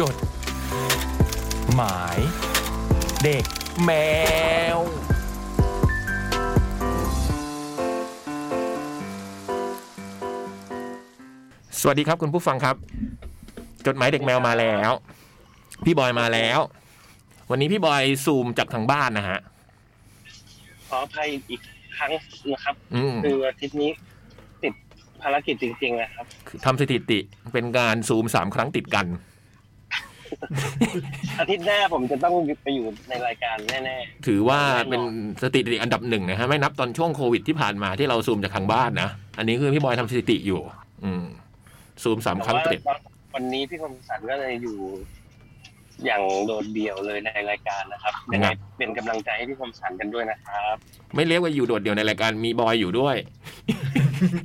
จด หมาย เด็กแมว สวัสดีครับคุณผู้ฟังครับ จดหมายเด็กแมวมาแล้ว พี่บอยมาแล้ว วันนี้พี่บอยซูมจากทางบ้านนะฮะขออภัยอีกครั้งนะครับ อืม คืออาทิตย์นี้ติดภารกิจจริง ๆ นะครับ ทำสถิติเป็นการซูมสามครั้งติดกัน อาทิตย์หน้าผมจะต้องไปอยู่ในรายการแน่ถือว่าเป็นสถิติอันดับหนึ่งนะฮะ ไม่นับตอนช่วงโควิดที่ผ่านมาที่เราซูมจากทางบ้านนะ อันนี้คือพี่บอยทำสถิติอยู่ อืมซูมๆสามครั้งติดแต่ว่าวันนี้พี่คมสันก็เลยอยู่ อย่างโดดเดี่ยวเลยในรายการนะครับยังไงครับเป็นกำลังใจให้พี่คมสันกันด้วยนะครับ ไม่เรียกว่าอยู่โดดเดี่ยวในรายการมีบอยอยู่ด้วย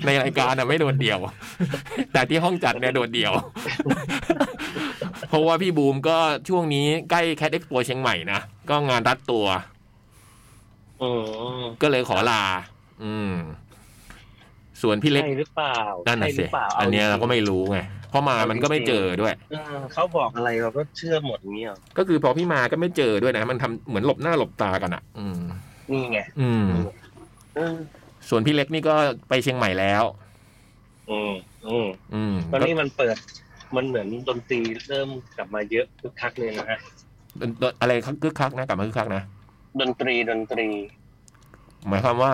ในรายการอะไม่โดดเดี่ยว แต่ที่ห้องจัดเนี่ยโดดเดี่ยว เพราะว่าพี่บูมก็ช่วงนี้ใกล้ Cat Expo เชียงใหม่นะก็งานรัดตัวอืมก็เลยขอลา อืม ส่วนพี่เล็กใช่หรือเปล่านั่นน่ะใช่หสิรือเปล่าอันเนี้ยเราก็ไม่รู้ไงเพราะมามันก็ไม่เจอด้วยเออเขาบอกอะไรเราก็เชื่อหมดอย่างเงี้ยเหรอก็คือพอพี่มาก็ไม่เจอด้วยนะ มันทำเหมือนหลบหน้าหลบตากันอะ อืมนี่ไงอืมเออส่วนพี่เล็กนี่ก็ไปเชียงใหม่แล้ว อืมอืมอืมตอนนี้มันเปิด มันเหมือนดนตรีเริ่มกลับมาเยอะคึกคักเลยนะฮะก็อะไรคึกคักนะกลับมาคึกคักนะดนตรีดนตรี หมายความว่า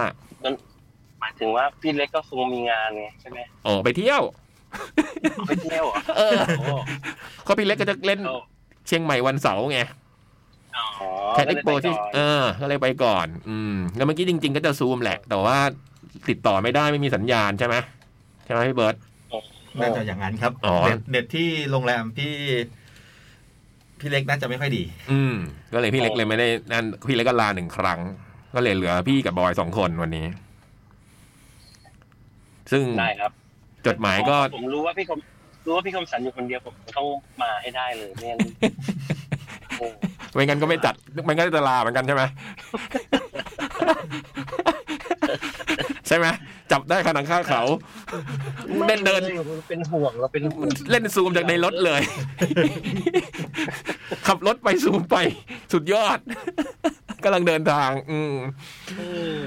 หมายถึงว่าพี่เล็กก็คงมีงานไงใช่ไหมออกไปเที่ยว ไปเที่ยวเหรอเออโอ้เขาพี่เล็กก็จะเล่นเอาเชียงใหม่วันเสาร์ไงอ๋อ Cat Expo ที่ก็เลยไปก่อนเออก็เลยไปก่อน อืมแล้วเมื่อกี้จริง ๆ ก็จะซูมแหละ แต่ว่าติดต่อไม่ได้ไม่มีสัญญาณใช่ไหมใช่ไหมพี่เบิร์ตน่าจะอย่างนั้นครับอ๋อเน็ตเน็ตที่โรงแรมพี่พี่เล็กน่าจะไม่ค่อยดี อืม ก็เลยพี่เล็กเลยไม่ได้นั่นพี่เล็กก็ลาหนึ่งครั้ง ก็เลยเหลือพี่กับบอยสองคนวันนี้ ซึ่งได้ครับ จดหมายก็ผมรู้ว่าพี่คมรู้ว่าพี่คมสันอยู่คนเดียวผมต้องมาให้ได้เลยไม่งั้นโอ้ไม่งั้นก็ไม่จัดไม่งั้นจะลาเหมือนกันใช่ไหมใช่ไหมจับได้ขนาดข้าเขาเล่นเดินเป็นห่วงเราเป็นห่วงเล่นซูมจากในรถเลย ขับรถไปซูมไป สุดยอดกำลังเดินทาง อืมเออ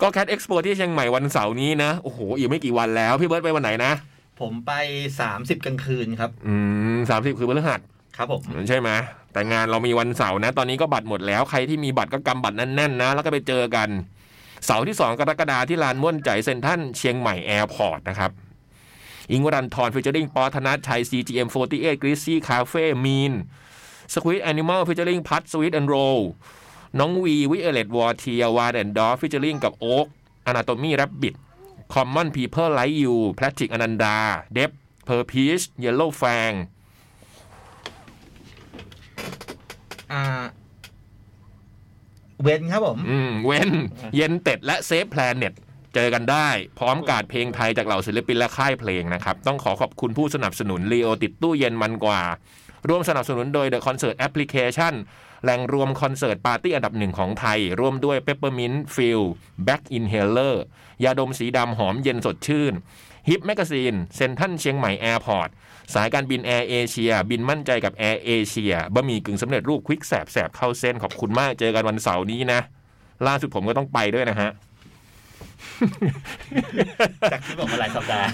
ก็ Cat Expo ที่เชียงใหม่วันเสาร์นี้นะ โอ้โห อีกไม่กี่วันแล้ว พี่เบิร์ตไปวันไหนนะ ผมไปสามสิบกลางคืนครับ อืมสามสิบคือพฤหัสครับผมใช่ไหมแต่งานเรามีวันเสาร์นะ ตอนนี้ก็บัตรหมดแล้วใครที่มีบัตรก็กำบัตรแน่นๆนะ แล้วก็ไปเจอกัน เสาร์ที่ 2 กรกฎาคมที่ลานม่วนใจเซ็นทรัลเชียงใหม่แอร์พอร์ตนะครับอิ้งค์ วรันธร featuring ปอธนัทชัย CGM48 Greasy Cafe มีนสควิตแอนิมอลฟิชเจอริงพัทสวิตแอนด์โร น้องวีวิเอเลตวอร์เทียวาแอนด์ดอฟฟิชเจอริงกับโอ๊กอนาโตมีแรบบิทคอมมอนพีเพิลไลท์ยูแพทริกอนันดา เดฟเพอร์พีชเยลโล่แฟงอ่าเว้นครับผม อืม เว้นเย็นเต็ดและเซฟแพลเน็ตเจอกันได้ พร้อมการดเพลงไทยจากเหล่าศิลปินและค่ายเพลงนะครับ ต้องขอขอบคุณผู้สนับสนุนลีโอติดตู้เย็นมันกว่า ร่วมสนับสนุนโดย The Concert Application แหล่งรวมคอนเสิร์ตปาร์ตี้อันดับหนึ่งของไทย ร่วมด้วย Peppermint Field Black Inhaler ยาดมสีดำหอมเย็นสดชื่น Hip Magazine เซ็นทรัลเชียงใหม่ Airport สายการบินแอร์เอเชีย บินมั่นใจกับแอร์เอเชียบะหมี่กึ่งสำเร็จรูปควิกแสบแสบเข้าเส้นขอบคุณมากเจอกันวันเสาร์นี้นะ ล่าสุดผมก็ต้องไปด้วยนะฮะ จากที่บอกมาหลายสัปดาห์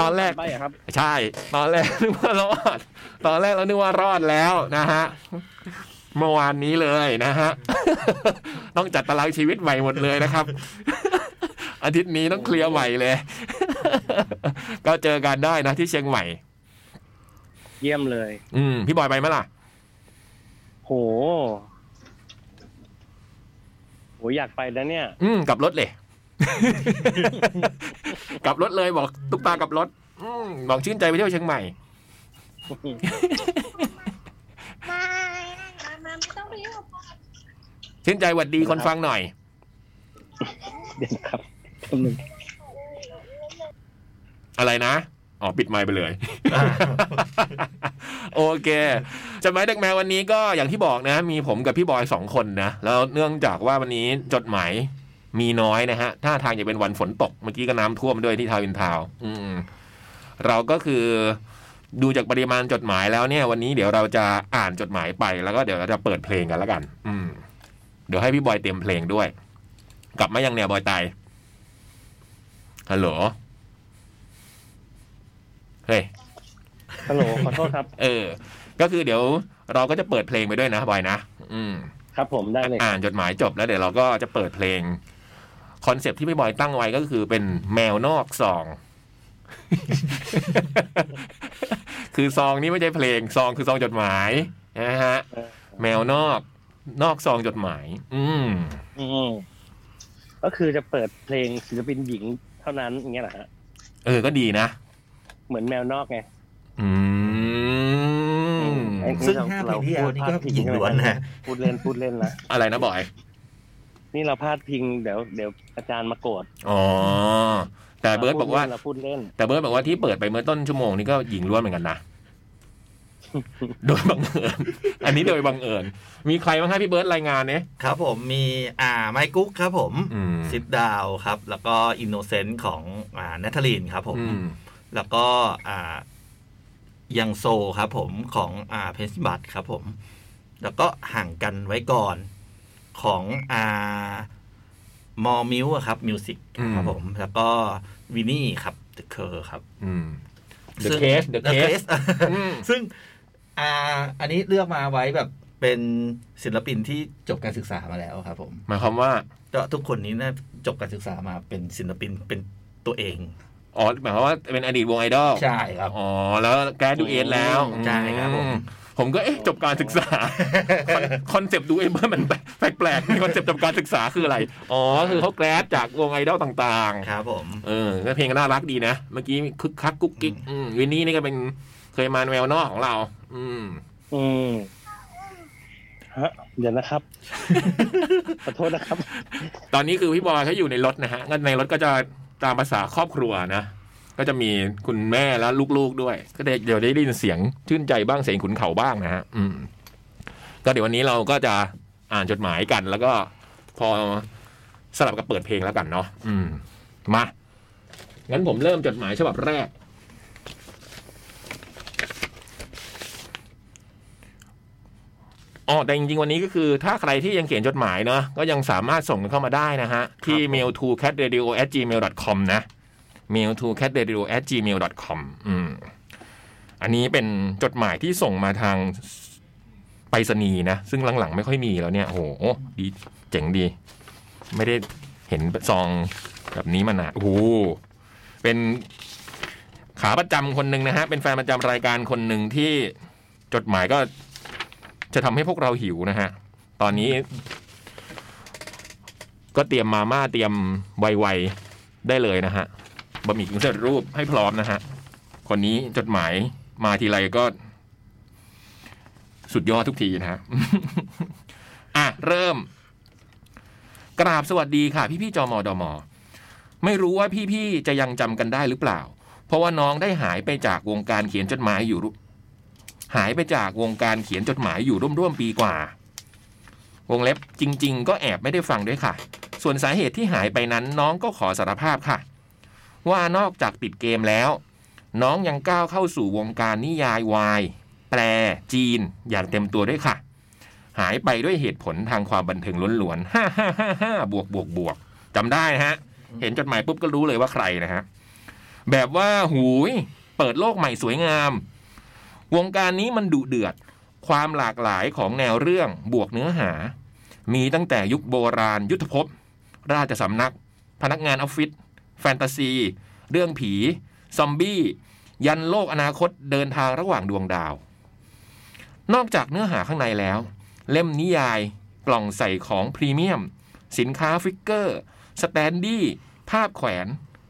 ตอนแรกไปอะครับ ใช่ ตอนแรกนึกว่ารอด ตอนแรกเรานึกว่ารอดแล้วนะฮะเมื่อวานนี้เลยนะฮะ ต้องจัดตารางชีวิตใหม่หมดเลยนะครับ อาทิตย์นี้ต้องเคลียร์ใหม่เลย ก็เจอกันได้นะที่เชียงใหม่ เยี่ยมเลย อืมพี่บอยไปไหมล่ะ โห โหอยากไปแล้วเนี่ย อืมกลับรถเลย กลับรถเลยบอกตุ๊กตากลับรถ อืมบอกชื่นใจไปเที่ยวเชียงใหม่มามามาไม่ต้องไปยุ่งชื่นใจหวัดดีคนฟังหน่อย เดี๋ยวนะครับแป๊บนึงอะไรนะ อ๋อปิดไมค์ไปเลย โอเคจดหมายเด็กแมววันนี้ก็อย่างที่บอกนะ มีผมกับพี่บอยสองคนนะ แล้วเนื่องจากว่าวันนี้จดหมายมีน้อยนะฮะถ้าทางจะเป็นวันฝนตก เมื่อกี้ก็น้ำท่วมด้วยที่ทาวน์อินทาวน์อืมเราก็คือดูจากปริมาณจดหมายแล้วเนี่ย วันนี้เดี๋ยวเราจะอ่านจดหมายไปแล้วก็เดี๋ยวเราจะเปิดเพลงกันแล้วกัน อืม เดี๋ยวให้พี่บอยเตรียมเพลงด้วย กลับมายังเนี่ยบอยไตฮัลโหล เฮ้ยฮัลโหลขอโทษครับ เออ ก็คือเดี๋ยวเราก็จะเปิดเพลงไปด้วยนะบอยนะอืม ครับผมได้เลยอ่านจดหมายจบแล้วเดี๋ยวเราก็จะเปิดเพลงคอนเซปต์ที่พี่บอยตั้งไว้ก็คือเป็นแมวนอกซอง คือซองนี้ไม่ใช่เพลงซองคือซองจดหมายนะฮะเออแมวนอก นอกซองจดหมาย อืมอืมก็คือจะเปิดเพลงศิลปินหญิงเท่านั้นอย่างเงี้ยเหรอฮะเออก็ดีนะ เหมือนแมวนอกไงอืมไอ้ซึ่งห้าเพลงที่แล้วนี่ก็หญิงล้วนนะพูดเล่นพูดเล่นนะอะไรนะบอย นี่เราพลาดพิงเดี๋ยวเดี๋ยวอาจารย์มาโกรธอ๋อแต่เบิร์ตบอกว่าเราพูดเล่น แต่เบิร์ตบอกว่าที่เปิดไปเมื่อต้นชั่วโมงนี้ก็หญิงล้วนเหมือนกันนะโดยบังเอิญ อันนี้โดยบังเอิญ มีใครบ้างให้พี่เบิร์ตรายงานเนี่ยครับผมมีอ่าไมกุ๊กครับผมอืมซิดดาวครับ แล้วก็อินโนเซนต์ของอ่าเนทาลีนครับผมอืม แล้วก็อ่ายังโซครับผมของอ่าเพนซิบัตครับผม แล้วก็ห่างกันไว้ก่อนของอ่ามอมิวครับมิวสิกครับผม แล้วก็วินนี่ครับเดอะเคอร์ครับอืม The ซึ่ง Case The The Case Case อืมซึ่งอ่าอันนี้เลือกมาไว้แบบเป็นศิลปินที่จบการศึกษามาแล้วครับผมหมายความว่าก็ทุกคนนี้น่าจบการศึกษามาเป็นศิลปินเป็นตัวเอง อ๋อหมายความว่าเป็นอดีตวงไอดอลใช่ครับอ๋อแล้ว graduate แล้วใช่ครับผมอืผมก็เอ๊ะจบการศึกษาคอนคอนเซปต์ดูเอเบอร์มันแปลกๆมีคอนเซปต์จบการศึกษาคืออะไร อ๋อ คือเขา grad จากวงไอดอลต่างครับผมๆเออก็เพลงก็น่ารักดีนะ เมื่อกี้คึกคักกุ๊กกิ๊กอืมวินนี่นี่ก็เป็นเคยมาแนวนอกของเรา อืม อืมฮะเดี๋ยวนะครับ ขอโทษนะครับ ตอนนี้คือพี่บอยเขาอยู่ในรถนะฮะงั้นในรถก็จะ ตามภาษาครอบครัวนะ ก็จะมีคุณแม่และลูกๆด้วย ก็เดี๋ยวได้ยินเสียงชื่นใจบ้างเสียงขุนเข่าบ้างนะฮะอืม ก็เดี๋ยววันนี้เราก็จะอ่านจดหมายกัน แล้วก็พอสลับกับเปิดเพลงแล้วกันเนาะอืม มา งั้นผมเริ่มจดหมายฉบับแรก อ๋อแต่จริงๆ วันนี้ก็คือถ้าใครที่ยังเขียนจดหมายเนาะก็ยังสามารถส่งกันเข้ามาได้นะฮะ ที่ mail to cat radio at gmail com นะ mail to cat radio at gmail com อืมอันนี้เป็นจดหมายที่ส่งมาทางไปรษณีย์นะ ซึ่งหลังๆ ไม่ค่อยมีแล้วเนี่ยโอ้โหดีเจ๋งดี ไม่ได้เห็นซองแบบนี้มานานโอ้โหเป็นขาประจำคนหนึ่งนะฮะ เป็นแฟนประจำรายการคนหนึ่งที่จดหมายก็ จะทำให้พวกเราหิวนะฮะ ตอนนี้ ก็เตรียมมาม่าเตรียมไวๆได้เลยนะฮะบะหมี่กึ่งสำเร็จรูปให้พร้อมนะฮะ คนนี้จดหมายมาทีไรก็ สุดยอดทุกทีนะฮะ อะ เริ่ม กราบสวัสดีค่ะ พี่ๆจอมอดอมอไม่รู้ว่าพี่ๆจะยังจำกันได้หรือเปล่า เพราะว่าน้องได้หายไปจากวงการเขียนจดหมายอยู่ หายไปจากวงการเขียนจดหมายอยู่ร่วมๆปีกว่า วงเล็บจริง ๆ ก็แอบไม่ได้ฟังด้วยค่ะ ส่วนสาเหตุที่หายไปนั้นน้องก็ขอสารภาพค่ะ ว่านอกจากติดเกมแล้ว น้องยังก้าวเข้าสู่วงการนิยายวายแปลจีนอย่างเต็มตัวด้วยค่ะ หายไปด้วยเหตุผลทางความบันเทิงล้วนๆฮ่าฮ่าฮ่าฮ่าบวกบวกบวกจำได้นะฮะ เห็นจดหมายปุ๊บก็รู้เลยว่าใครนะฮะแบบว่าหูยเปิดโลกใหม่สวยงาม วงการนี้มันดุเดือด ความหลากหลายของแนวเรื่องบวกเนื้อหา มีตั้งแต่ยุคโบราณ ยุทธภพ ราชสำนัก พนักงานออฟฟิศแฟนตาซี เรื่องผี ซอมบี้ ยันโลกอนาคตเดินทางระหว่างดวงดาว นอกจากเนื้อหาข้างในแล้ว เล่มนิยายกล่องใส่ของพรีเมียม สินค้า figure standee ภาพแขวน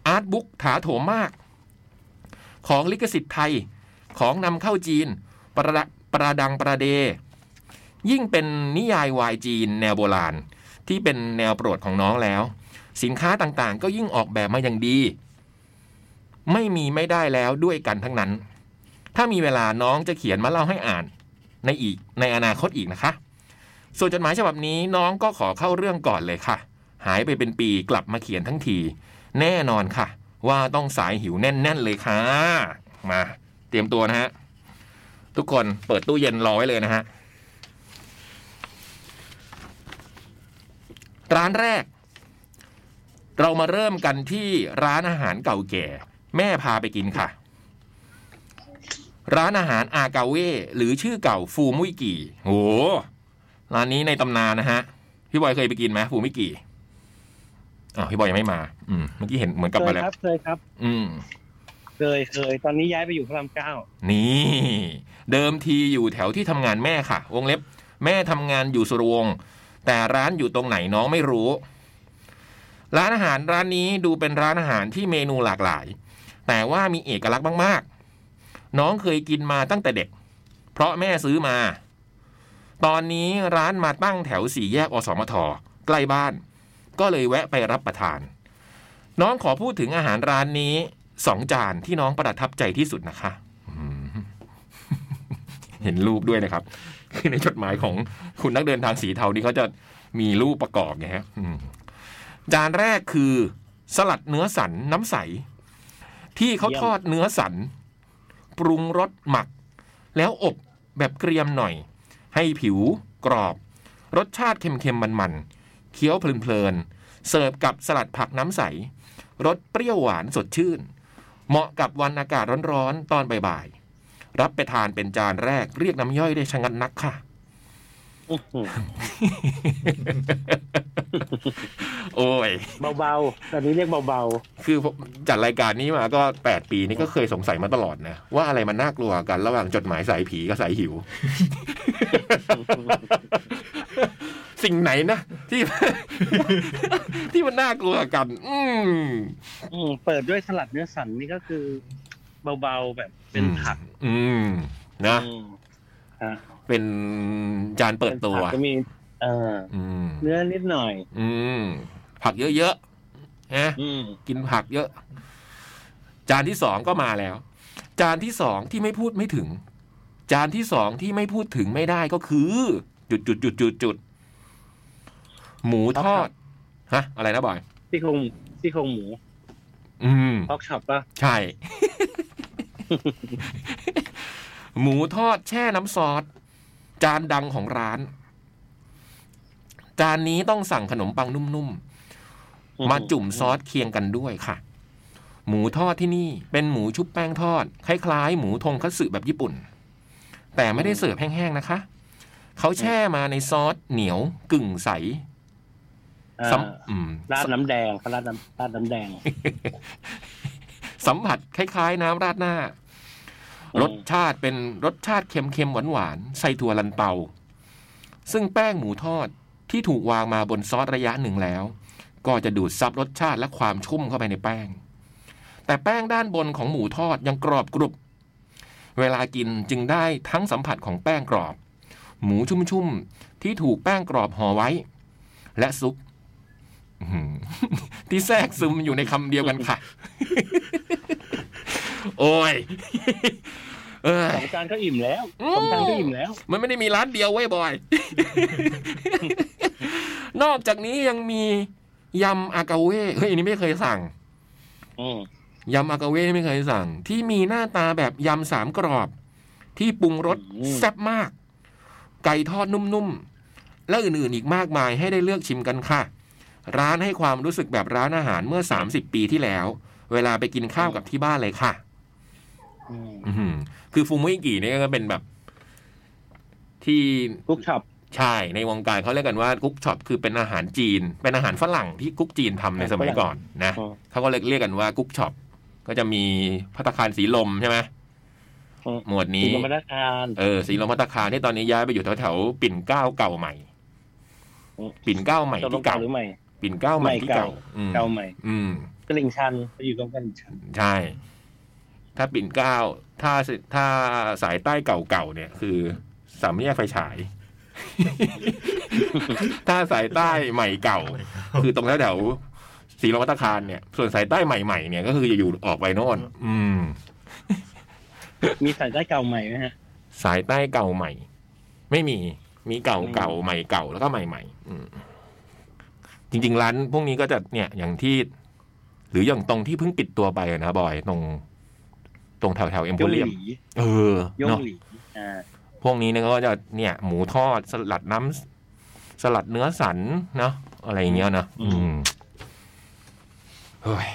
art book ถาโถมมาก ของลิขสิทธิ์ไทย ของนำเข้าจีน ประดะประดังประเด ยิ่งเป็นนิยายวายจีนแนวโบราณ ที่เป็นแนวโปรดของน้องแล้ว สินค้าต่างๆ ก็ยิ่งออกแบบมาอย่างดี ไม่มีไม่ได้แล้วด้วยกันทั้งนั้น ถ้ามีเวลาน้องจะเขียนมาเล่าให้อ่านในอีกในอนาคตอีกนะคะ ส่วนจดหมายฉบับนี้น้องก็ขอเข้าเรื่องก่อนเลยค่ะ หายไปเป็นปีกลับมาเขียนทั้งที แน่นอนค่ะ ว่าต้องสายหิวแน่น ๆ เลยค่ะ มา รียมตัวนะฮะ ทุกคนเปิดตู้เย็นรอไว้เลยนะฮะ ร้านแรก เรามาเริ่มกันที่ร้านอาหารเก่าแก่ แม่พาไปกินค่ะ ร้านอาหารอากาเว่หรือชื่อเก่าฟูมุยกี่โอ้ร้านนี้ในตำนานนะฮะ พี่บอยเคยไปกินไหมฟูมุยกี่อ้าวพี่บอยยังไม่มา อืมเมื่อกี้เห็นเหมือนกลับเคมายแล้วครับเคยครับ อืม เคยเคยตอนนี้ย้ายไปอยู่พระรามเก้านี่ เดิมทีอยู่แถวที่ทำงานแม่ค่ะ วงเล็บ แม่ทำงานอยู่สุรวงศ์แต่ร้านอยู่ตรงไหนน้องไม่รู้ ร้านอาหารร้านนี้ดูเป็นร้านอาหารที่เมนูหลากหลาย แต่ว่ามีเอกลักษณ์มากๆ น้องเคยกินมาตั้งแต่เด็ก เพราะแม่ซื้อมา ตอนนี้ร้านมาตั้งแถวสี่แยกอสมทใกล้บ้าน ก็เลยแวะไปรับประทาน น้องขอพูดถึงอาหารร้านนี้ สองจานที่น้องประทับใจที่สุดนะคะเห็นรูปด้วยนะครับ คือในจดหมายของคุณนักเดินทางสีเทานี่เขาจะมีรูปประกอบไงฮะจานแรกคือ สลัดเนื้อสันน้ำใส ที่เขาทอดเนื้อสัน ปรุงรสหมัก แล้วอบแบบเกรียมหน่อย ให้ผิวกรอบ รสชาติเค็มๆมันๆเคี้ยวเพลินๆเสิร์ฟกับสลัดผักน้ำใสรสเปรี้ยวหวานสดชื่น เหมาะกับวันอากาศร้อนๆตอนบ่ายๆรับไปทานเป็นจานแรกเรียกน้ำย่อยได้ชะงันนักค่ะ โอ้ยเบาๆ ตอนนี้เรียกเบาคือผมจัดรายการนี้มาก็แปดปีนี่ก็เคยสงสัยมาตลอดนะ ว่าอะไรมันน่ากลัวกันระหว่างจดหมายสายผีกับสายหิว สิ่งไหนนะที่ ที่มันน่ากลัวกัน อืมๆอืมเปิดด้วยสลัดเนื้อสันนี่ก็คือ เบาๆแบบเป็นผัก อืม นะอืมอะ เป็นจานเปิดตัวนผักก็มีเอออืมเนื้อนิดหน่อย อืมผักเยอะๆนะอืมกินผักเยอะ จานที่สองก็มาแล้ว จานที่สองที่ไม่พูดไม่ถึง จานที่สองที่ไม่พูดถึงไม่ได้ก็คือ จุดจุดจุดจุดจุดหมูทอดฮะ อะไรนะบอยซี่โครงซี่โครงหมู อืม pork chop ป่ะ ใช่ หมูทอดแช่น้ำซอส จานดังของร้าน จานนี้ต้องสั่งขนมปังนุ่มๆ มาจุ่มซอสเคียงกันด้วยค่ะ หมูทอดที่นี่เป็นหมูชุบแป้งทอด คล้ายๆ หมูทงคัตสึแบบญี่ปุ่น แต่ไม่ได้เสิร์ฟแห้งๆนะคะ เขาแช่มาในซอสเหนียวกึ่งใสอ่าสัมอืมราดน้ำแดงเขาราดน้ำราดน้ำแดง สัมผัสคล้ายๆ น้ำราดหน้าอืม รสชาติเป็นรสชาติเค็มๆหวานๆใส่ถั่วลันเตา ซึ่งแป้งหมูทอดที่ถูกวางมาบนซอสระยะหนึ่งแล้ว ก็จะดูดซับรสชาติและความชุ่มเข้าไปในแป้ง แต่แป้งด้านบนของหมูทอดยังกรอบกรุบ เวลากินจึงได้ทั้งสัมผัสของแป้งกรอบ หมูชุ่มๆที่ถูกแป้งกรอบห่อไว้ และซุปที่แทรกซึมอยู่ในคำเดียวกันค่ะ โอ้ย สองจานก็อิ่มแล้วอืมสองจานก็อิ่มแล้ว มันไม่ได้มีร้านเดียวไว้ยบอย นอกจากนี้ยังมียำอากาเว่เฮ้ยอันนี้ไม่เคยสั่งอืมยำอากาเว่ไม่เคยสั่ง ที่มีหน้าตาแบบยำสามกรอบ ที่ปรุงรสแซ่บมาก ไก่ทอดนุ่มๆ และอื่นๆอีกมากมายให้ได้เลือกชิมกันค่ะ ร้านให้ความรู้สึกแบบร้านอาหารเมื่อ30ปีที่แล้ว เวลาไปกินข้าวกับที่บ้านเลยค่ะอืมอื้อหือ คือฟูมุยกี่เนี่ยก็เป็นแบบ ที่กุ๊กช็อปใช่ในวงการเขาเรียกกันว่ากุ๊กช็อปคือเป็นอาหารจีน เป็นอาหารฝรั่งที่กุ๊กจีนทำในสมัยก่อนนะอืมเขาก็เรียกเรียกกันว่ากุ๊กช็อปก็จะมีพัตตาคารสีลมใช่ไหมอืมหมวดนี้กินกับมาตรการเออสีลมพัตตาคารที่ตอนนี้ย้ายไปอยู่แถวแถวๆปิ่นเกล้าเก่าใหม่อืมปิ่นเกล้าใหม่ตกลงที่เก่าเก่าหรือใหม่ปิ่นเกล้าใหม่ที่เก่าใหม่เก่าอืมเก่าใหม่ อืมตลิ่งชันไปอยู่ตรงกันชันใช่ ถ้าปิ่นเกล้า ถ้าถ้าสายใต้เก่าๆเนี่ย คือสามแยกไฟฉาย ถ้าสายใต้ใหม่เก่า คือตรงแถวๆศรีลมพัตตาคารเนี่ย ส่วนสายใต้ใหม่ๆเนี่ยก็คือจะอยู่ออกไปโน่นอืม มีสายใต้เก่าใหม่ไหมฮะ สายใต้เก่าใหม่ ไม่มี มีเก่าเก่าใหม่เก่าแล้วก็ใหม่ใหม่อืมจริง ๆ ร้านพวกนี้ก็จะเนี่ยอย่างที่ หรืออย่างตรงที่เพิ่งปิดตัวไปอะนะบอยตรง ตรงแถวแถวเอ็มโพย่งเรียมหลีเออย่งเนาะหลีอ่าพวกนี้เนี่ยก็จะเนี่ย หมูทอดสลัดน้ำสลัดเนื้อสันเนาะอะไรอย่างเงี้ยเนาะอืมเฮ้ย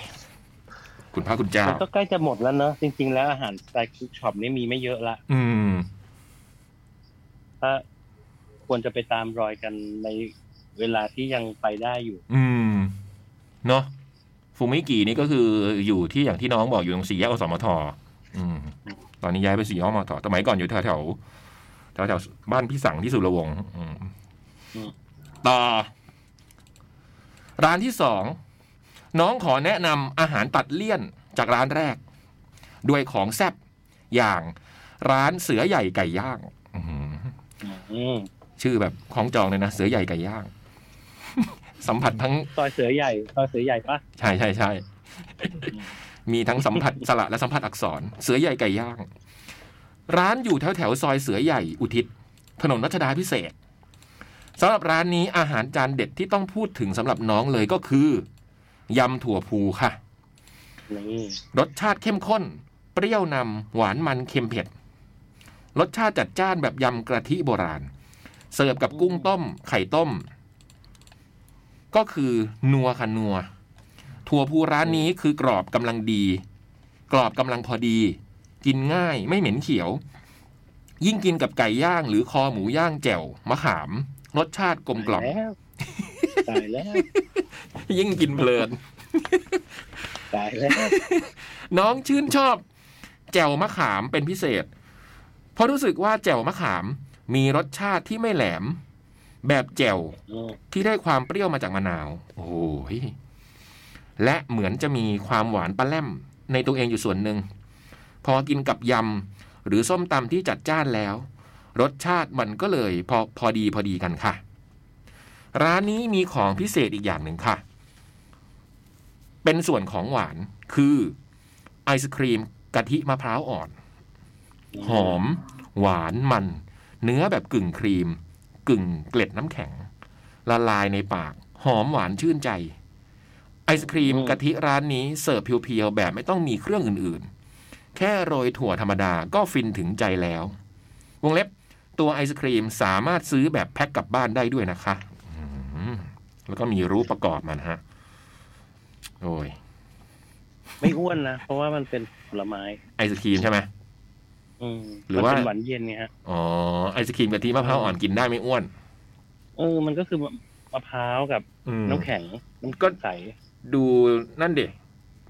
คุณพระคุณเจ้ามันก็ใกล้จะหมดแล้วเนอะจริง ๆ แล้วอาหารสไตล์คุกช็อปนี่มีไม่เยอะละอืมถ้าควรจะไปตามรอยกันในเวลาที่ยังไปได้อยู่ อืม เนาะฟูมุ่ยกี่นี่ก็คืออยู่ที่อย่างที่น้องบอกอยู่ตรงสี่แยกอสมทอืม ตอนนี้ย้ายไปสี่แยกอสมทสมัยก่อนอยู่แถวแถวแถวแถวบ้านพี่สังที่สุรวงศ์อืมอืมต่อ ร้านที่สองน้องขอแนะนำอาหารตัดเลี่ยนจากร้านแรก ด้วยของแซ่บอย่างร้านเสือใหญ่ไก่ย่างอื้อหืออืมชื่อแบบของจองเลยนะเสือใหญ่ไก่ย่าง สัมผัสทั้งซอยเสือใหญ่ซอยเสือใหญ่ปะใช่ใช่ใช่ มีทั้งสัมผัสสระและสัมผัสอักษร เสือใหญ่ไก่ย่าง ร้านอยู่แถวแถวๆซอยเสือใหญ่อุทิศ ถนนรัชดาพิเศษกสำหรับร้านนี้อาหารจานเด็ดที่ต้องพูดถึงสำหรับน้องเลยก็คือยำถั่วพูค่ะนี่รสชาติเข้มข้น เปรี้ยวนำหวานมันเค็มเผ็ด รสชาติจัดจ้านแบบยำกะทิโบราณ เสิร์ฟกับกุ้งต้ม ไข่ต้ม ก็คือนัวค่ะนัว ถั่วพูร้านนี้คือกรอบกำลังดี กรอบกำลังพอดี กินง่ายไม่เหม็นเขียว ยิ่งกินกับไก่ย่างหรือคอหมูย่างแจ่วมะขาม รสชาติกลมกล่อมแล้วตายแล้ว ยิ่งกินเพลินตายแล้ว น้องชื่นชอบ แจ่วมะขามเป็นพิเศษ เพราะรู้สึกว่าแจ่วมะขามมีรสชาติที่ไม่แหลม แบบแจ่วอืมที่ได้ความเปรี้ยวมาจากมะนาว โอ้โหย และเหมือนจะมีความหวานปลาแล่มในตัวเองอยู่ส่วนหนึ่ง พอกินกับยำ หรือส้มตำที่จัดจ้านแล้ว รสชาติมันก็เลยพอพอดีพอดีกันค่ะ ร้านนี้มีของพิเศษอีกอย่างหนึ่งค่ะ เป็นส่วนของหวานคือไอศครีมกะทิมะพร้าวอ่อน หอม หวานมัน เนื้อแบบกึ่งครีม กึ่งเกล็ดน้ำแข็ง ละลายในปาก หอมหวานชื่นใจ ไอศครีมอืมกะทิร้านนี้เสิร์ฟเพียวๆแบบไม่ต้องมีเครื่องอื่นๆ แค่โรยถั่วธรรมดาก็ฟินถึงใจแล้ว วงเล็บตัวไอศครีมสามารถซื้อแบบแพ็คกลับบ้านได้ด้วยนะคะอืมแล้วก็มีรูปประกอบมันฮะ โอ้ย ไม่อ้วนนะ เพราะว่ามันเป็นผลไม้ ไอศครีมใช่ไหมอืมหรือว่ามันเป็นหวานเย็นไงฮะอ๋อไอศครีมกะทิมะพร้าวอ่อนกินได้ไม่อ้วน เออ มันก็คือมะพร้าวกับอืมน้ำแข็งน้ำก็ใส ดูนั่นดิ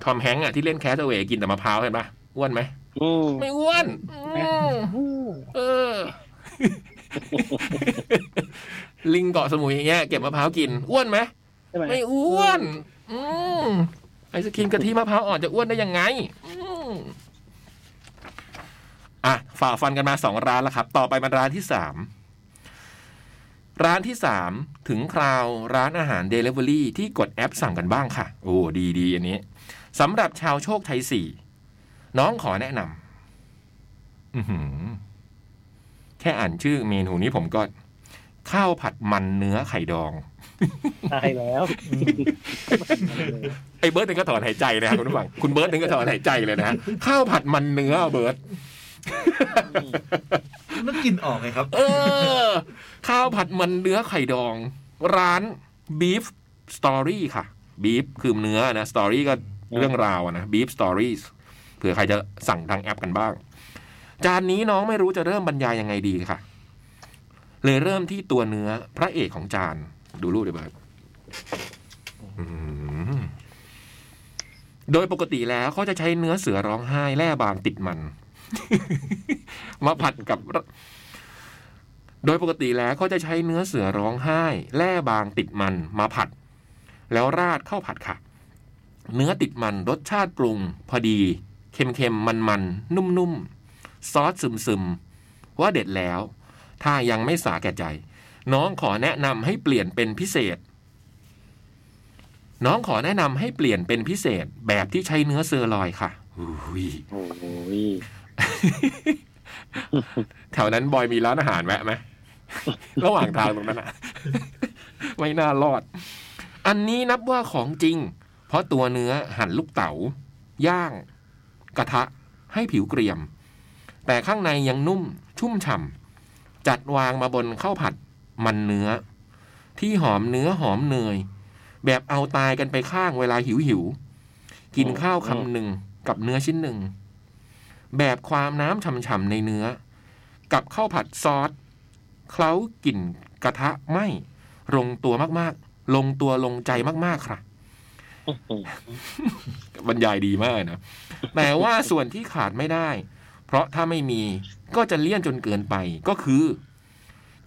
ทอมแฮงค์สอะที่เล่น Cast Away กินแต่มะพร้าวเห็นปะอ้วนไหมอืมไม่อ้วนอืมเออ ลิงเกาะสมุยอย่างเงี้ยเก็บมะพร้าวกิน อ้วนไหมใช่ไหมไม่อ้วน อืมไอศครีมกะทิมะพร้าวอ่อนจะอ้วนได้ยังไงอืมอะฝ่าฟันกันมาสองร้านแล้วครับ ต่อไปมาร้านที่สาม ร้านที่สามถึงคราวร้านอาหาร Delivery ที่กดแอปสั่งกันบ้างค่ะ โอ้ดีดีอันนี้สำหรับชาวโชคชัยสี่น้องขอแนะนำอื้อหือแค่อ่านชื่อเมนูนี้ผมก็ข้าวผัดมันเนื้อไข่ดองตายแล้วไอ้เบิร์ดนึงก็ถอนหายใจเลยครับคุณผู้ฟังคุณเบิร์ดนึงก็ถอนหายใจเลยนะฮะข้าวผัดมันเนื้อเบิร์ด มันกินออกไงครับ เออ ข้าวผัดมันเนื้อไข่ดอง ร้าน Beef Story ค่ะ Beef คือเนื้อนะ Story ก็เรื่องราวนะ Beef Stories เผื่อใครจะสั่งทางแอปกันบ้าง จานนี้น้องไม่รู้จะเริ่มบรรยายยังไงดีค่ะ เลยเริ่มที่ตัวเนื้อพระเอกของจาน ดูรูปเลยเบิร์ดโดยปกติแล้วเขาจะใช้เนื้อเสือร้องไห้แล่บางติดมัน มาผัดกับ โดยปกติแล้วเขาจะใช้เนื้อเสือร้องไห้ แล่บางติดมันมาผัด แล้วราดข้าวผัดค่ะ เนื้อติดมันรสชาติปรุง พอดี เค็มๆ มันๆ นุ่มๆ ซอสซึมๆ ว่าเด็ดแล้ว ถ้ายังไม่สาแก่ใจ น้องขอแนะนำให้เปลี่ยนเป็นพิเศษน้องขอแนะนำให้เปลี่ยนเป็นพิเศษแบบที่ใช้เนื้อเซอร์ลอยค่ะอุ้ย แถวนั้นบอยมีร้านอาหารแวะไหมระหว่างทางตรงนั้นอะไม่น่ารอด อันนี้นับว่าของจริง เพราะตัวเนื้อหั่นลูกเต๋า ย่าง กระทะให้ผิวเกรียม แต่ข้างในยังนุ่ม ชุ่มฉ่ำจัดวางมาบนข้าวผัดมันเนื้อ ที่หอมเนื้อหอมเนย แบบเอาตายกันไปข้างเวลาหิวหิวๆกินข้าวคำหนึ่งกับเนื้อชิ้นหนึ่ง แบบความน้ำฉ่ำๆในเนื้อ กับข้าวผัดซอสเคล้ากลิ่นกระทะไหมลงตัวมากๆ ลงตัวลงใจมากๆค่ะอื้อหือบรรยายดีมากนะแต่ว่าส่วนที่ขาดไม่ได้ เพราะถ้าไม่มีก็จะเลี่ยนจนเกินไปก็คือ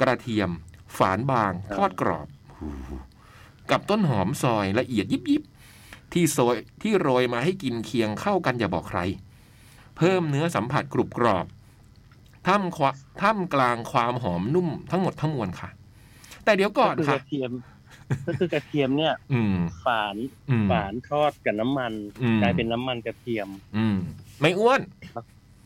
กระเทียม ฝานบาง ทอดกรอบหูกับต้นหอมซอยละเอียดยิบยิบที่โซยที่โรยมาให้กินเคียงเข้ากันอย่าบอกใคร เพิ่มเนื้อสัมผัสกรุบกรอบท่ามควะท่ามกลางความหอมนุ่มทั้งหมดทั้งมวลค่ะ แต่เดี๋ยวก่อนคืกค่ะระเทียมก็คือกระเทียมเนี่ย อืมฝานอืมฝานทอดกับน้ำมันอืมกลายเป็นน้ำมันกระเทียม อืม ไม่อ้วน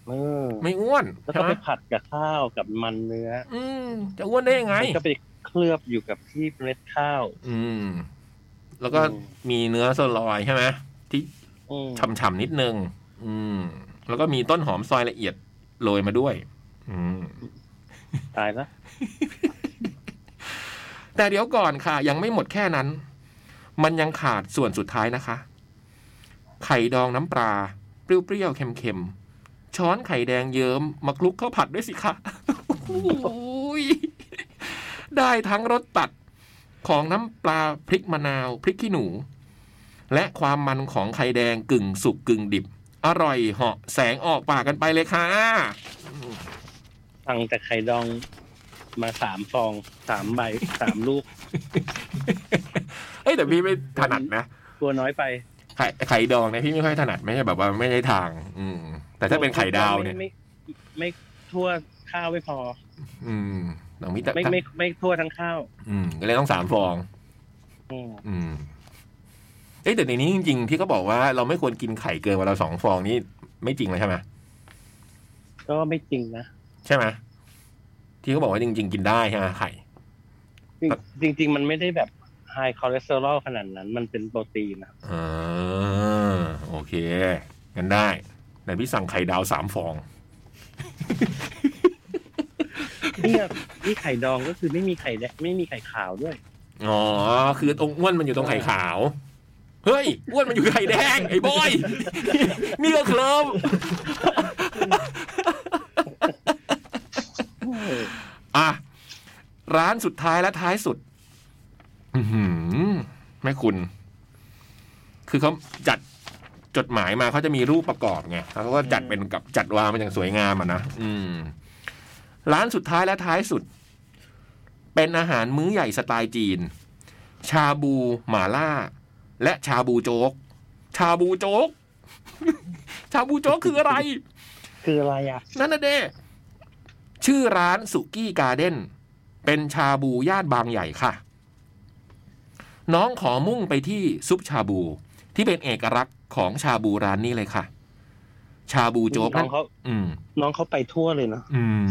เออไม่อ้วนแล้วใช่ก็ไหมไปผัดกับข้าวกับมันเนื้อ อืมจะอ้วนได้ยังไงแล้วก็ไปเคลือบอยู่กับที่เมล็ดข้าว อืม แล้วก็อืมมีเนื้อสลอยใช่ไหมที่อืมฉ่ำๆนิดนึง อืม แล้วก็มีต้นหอมซอยละเอียดโรยมาด้วย อืมตายแล้วแต่เดี๋ยวก่อนค่ะ ยังไม่หมดแค่นั้น มันยังขาดส่วนสุดท้ายนะคะ ไข่ดองน้ำปลาเปรี้ยวๆเค็มๆช้อนไข่แดงเยิ้มมาคลุกข้าวผัดด้วยสิคะโอ้ยได้ทั้งรสตัดของน้ำปลาพริกมะนาว พริกขี้หนู และความมันของไข่แดงกึ่งสุกกึ่งดิบ อร่อยเหาะแสงออกปากกันไปเลยค่ะ สั่งแต่ไข่ดองมาสามฟองสามใบสามลูก เอ้ยแต่พี่ไม่ถนัดนะกลัวน้อยไป ไข่ไข่ดองเนี่ยพี่ไม่ค่อยถนัดไม่ใช่แบบว่าไม่ใช่ทาง อืม แต่ถ้าเป็นไข่ดาวเนี่ย ไม่ไม่ไม่ทั่วข้าวไม่พอ อืมหนังมิตรไม่ไม่ไม่ทั่วทั้งข้าว อืมก็เลยต้องสามฟอง อืม อืมเอ้ยแต่ในนี้จริง ๆ ที่เขาบอกว่าเราไม่ควรกินไข่เกินวันละสองฟองนี่ไม่จริงเลยใช่ไหมก็ไม่จริงนะใช่ไหมที่เขาบอกว่าจริง ๆ กินได้ใช่ไหมไข่จริงจริง ๆ มันไม่ได้แบบไฮคอเลสเตอรอลขนาดนั้น มันเป็นโปรตีนนะอ่าโอเคงั้นได้แต่พี่สั่งไข่ดาวสามฟองเนี่ยนี่ไข่ดองก็คือไม่มีไข่แดงไม่มีไข่ขาวด้วย อ๋อ คือตรงอ้วนมันอยู่ตรงไข่ขาว เฮ้ยอ้วนมันอยู่ไข่แดง ไอ้บอย นี่ก็เคลิมอะ ร้านสุดท้ายและท้ายสุดแม่คุณ คือเขาจัดจดหมายมาเขาจะมีรูปประกอบไงเขาก็จัดเป็นกับจัดวางมาอย่างสวยงามอะนะอืม ร้านสุดท้ายและท้ายสุด เป็นอาหารมื้อใหญ่สไตล์จีน ชาบูหม่าล่า และชาบูโจ๊ก ชาบูโจ๊ก ชาบูโจ๊กคืออะไร คืออะไรอะ นั่นนะเด้ชื่อร้านสุกี้การ์เด้น เป็นชาบูย่านบางใหญ่ค่ะ น้องขอมุ่งไปที่ซุปชาบู ที่เป็นเอกลักษณ์ของชาบูร้านนี้เลยค่ะ ชาบูโจ๊กน้นั่อนงเขาอืม น้องเขาไปทั่วเลยเนาะอืม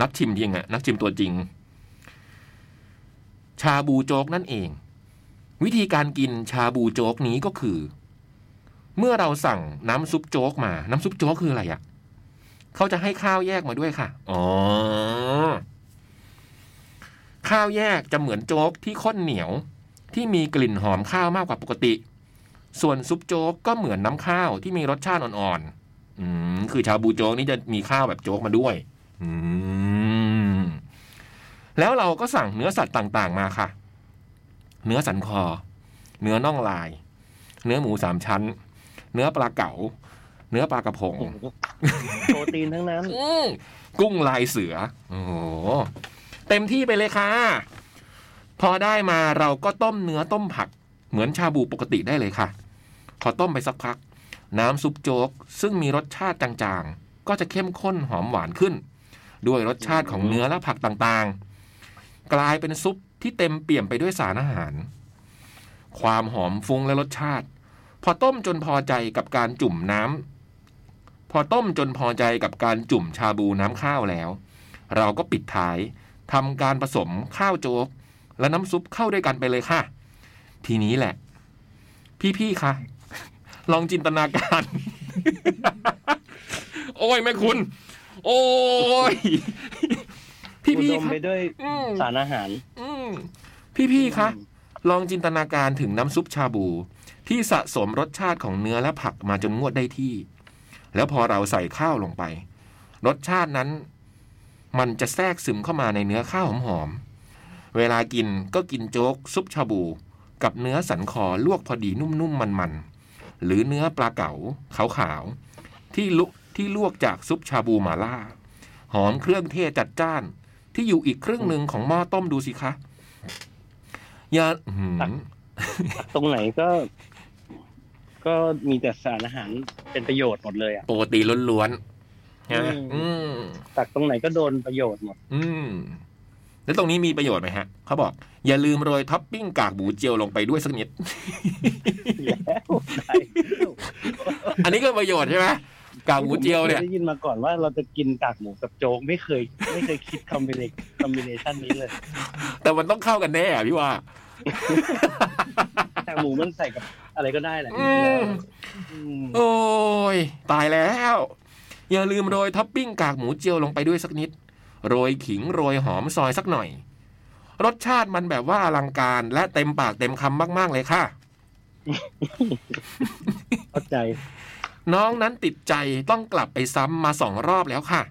นักชิมจริงอะนักชิมตัวจริง ชาบูโจ๊กนั่นเอง วิธีการกินชาบูโจ๊กนี้ก็คือ เมื่อเราสั่งน้ำซุปโจ๊กมา น้ำซุปโจ๊กคืออะไรอะเขาจะให้ข้าวแยกมาด้วยค่ะ อ๋อ ข้าวแยกจะเหมือนโจ๊กที่ข้นเหนียว ที่มีกลิ่นหอมข้าวมากกว่าปกติ ส่วนซุปโจ๊กก็เหมือนน้ำข้าวที่มีรสชาติอ่อนๆ อืม คือชาบูโจ๊กนี่จะมีข้าวแบบโจ๊กมาด้วย อืม แล้วเราก็สั่งเนื้อสัตว์ต่าง ๆ มาค่ะ เนื้อสันคอ เนื้อน่องลาย เนื้อหมูสามชั้น เนื้อปลาเก๋า เนื้อปลากระพงโอ้โหโปรตีนทั้งนั้นอืมกุ้งลายเสือ โอ้โห เต็มที่ไปเลยค่ะ พอได้มาเราก็ต้มเนื้อต้มผัก เหมือนชาบูปกติได้เลยค่ะ พอต้มไปสักพัก น้ำซุปโจ๊ก ซึ่งมีรสชาติจางๆ ก็จะเข้มข้นหอมหวานขึ้น ด้วยรสชาติของเนื้อและผักต่างๆ กลายเป็นซุป ที่เต็มเปี่ยมไปด้วยสารอาหาร ความหอมฟุ้งและรสชาติ พอต้มจนพอใจกับการจุ่มน้ำพอต้มจนพอใจกับการจุ่มชาบูน้ำข้าวแล้ว เราก็ปิดท้ายทำการผสมข้าวโจ๊กและน้ำซุปเข้าด้วยกันไปเลยค่ะ ทีนี้แหละ พี่ๆคะลองจินตนาการ โอ้ยแม่คุณ โอ้ย พี่อุพี่ดมไปด้วยอืมสารอาหารอืมพี่พี่คะลองจินตนาการถึงน้ำซุปชาบู ที่สะสมรสชาติของเนื้อและผักมาจนงวดได้ที่ แล้วพอเราใส่ข้าวลงไป รสชาตินั้น มันจะแทรกซึมเข้ามาในเนื้อข้าวหอมๆเวลากินก็กินโจ๊กซุปชาบู กับเนื้อสันคอลวกพอดีนุ่มๆมันๆหรือเนื้อปลาเก๋าขาวๆที่ลุที่ลวกจากซุปชาบูหมาล่า หอมเครื่องเทศจัดจ้าน ที่อยู่อีกครึ่งหนึ่งของหม้อต้มดูสิคะยาอื้อหือตรงไหนก็ ก็มีแต่สารอาหารเป็นประโยชน์หมดเลยอะโปรตีนล้วนๆใช่ไหมอืมอืมตักตรงไหนก็โดนประโยชน์หมด อืมแล้วตรงนี้มีประโยชน์ไหมฮะ เขาบอก อย่าลืมโรยท็อปปิ้งกากหมูเจียวลงไปด้วยสักนิดแล้วได้อันนี้ก็ประโยชน์ใช่ไหม กากหมูเจียวเนี่ยผมได้ยินมาก่อนว่าเราจะกินกากหมูกับโจ๊กไม่เคย ไม่เคยคิดคอมบิเนคอมบิเนชันนี้เลย แต่มันต้องเข้ากันแน่อะพี่ว่า กากหมูมันใส่กับอะไรก็ได้แหละอืม อืมโอ้ย ตายแล้ว อย่าลืมโรยท็อปปิ้งกากหมูเจียวลงไปด้วยสักนิด โรยขิงโรยหอมซอยสักหน่อย รสชาติมันแบบว่าอลังการและเต็มปากเต็มคำมาก ๆ เลยค่ะ เข้าใจ น้องนั้นติดใจต้องกลับไปซ้ำมาสองรอบแล้วค่ะ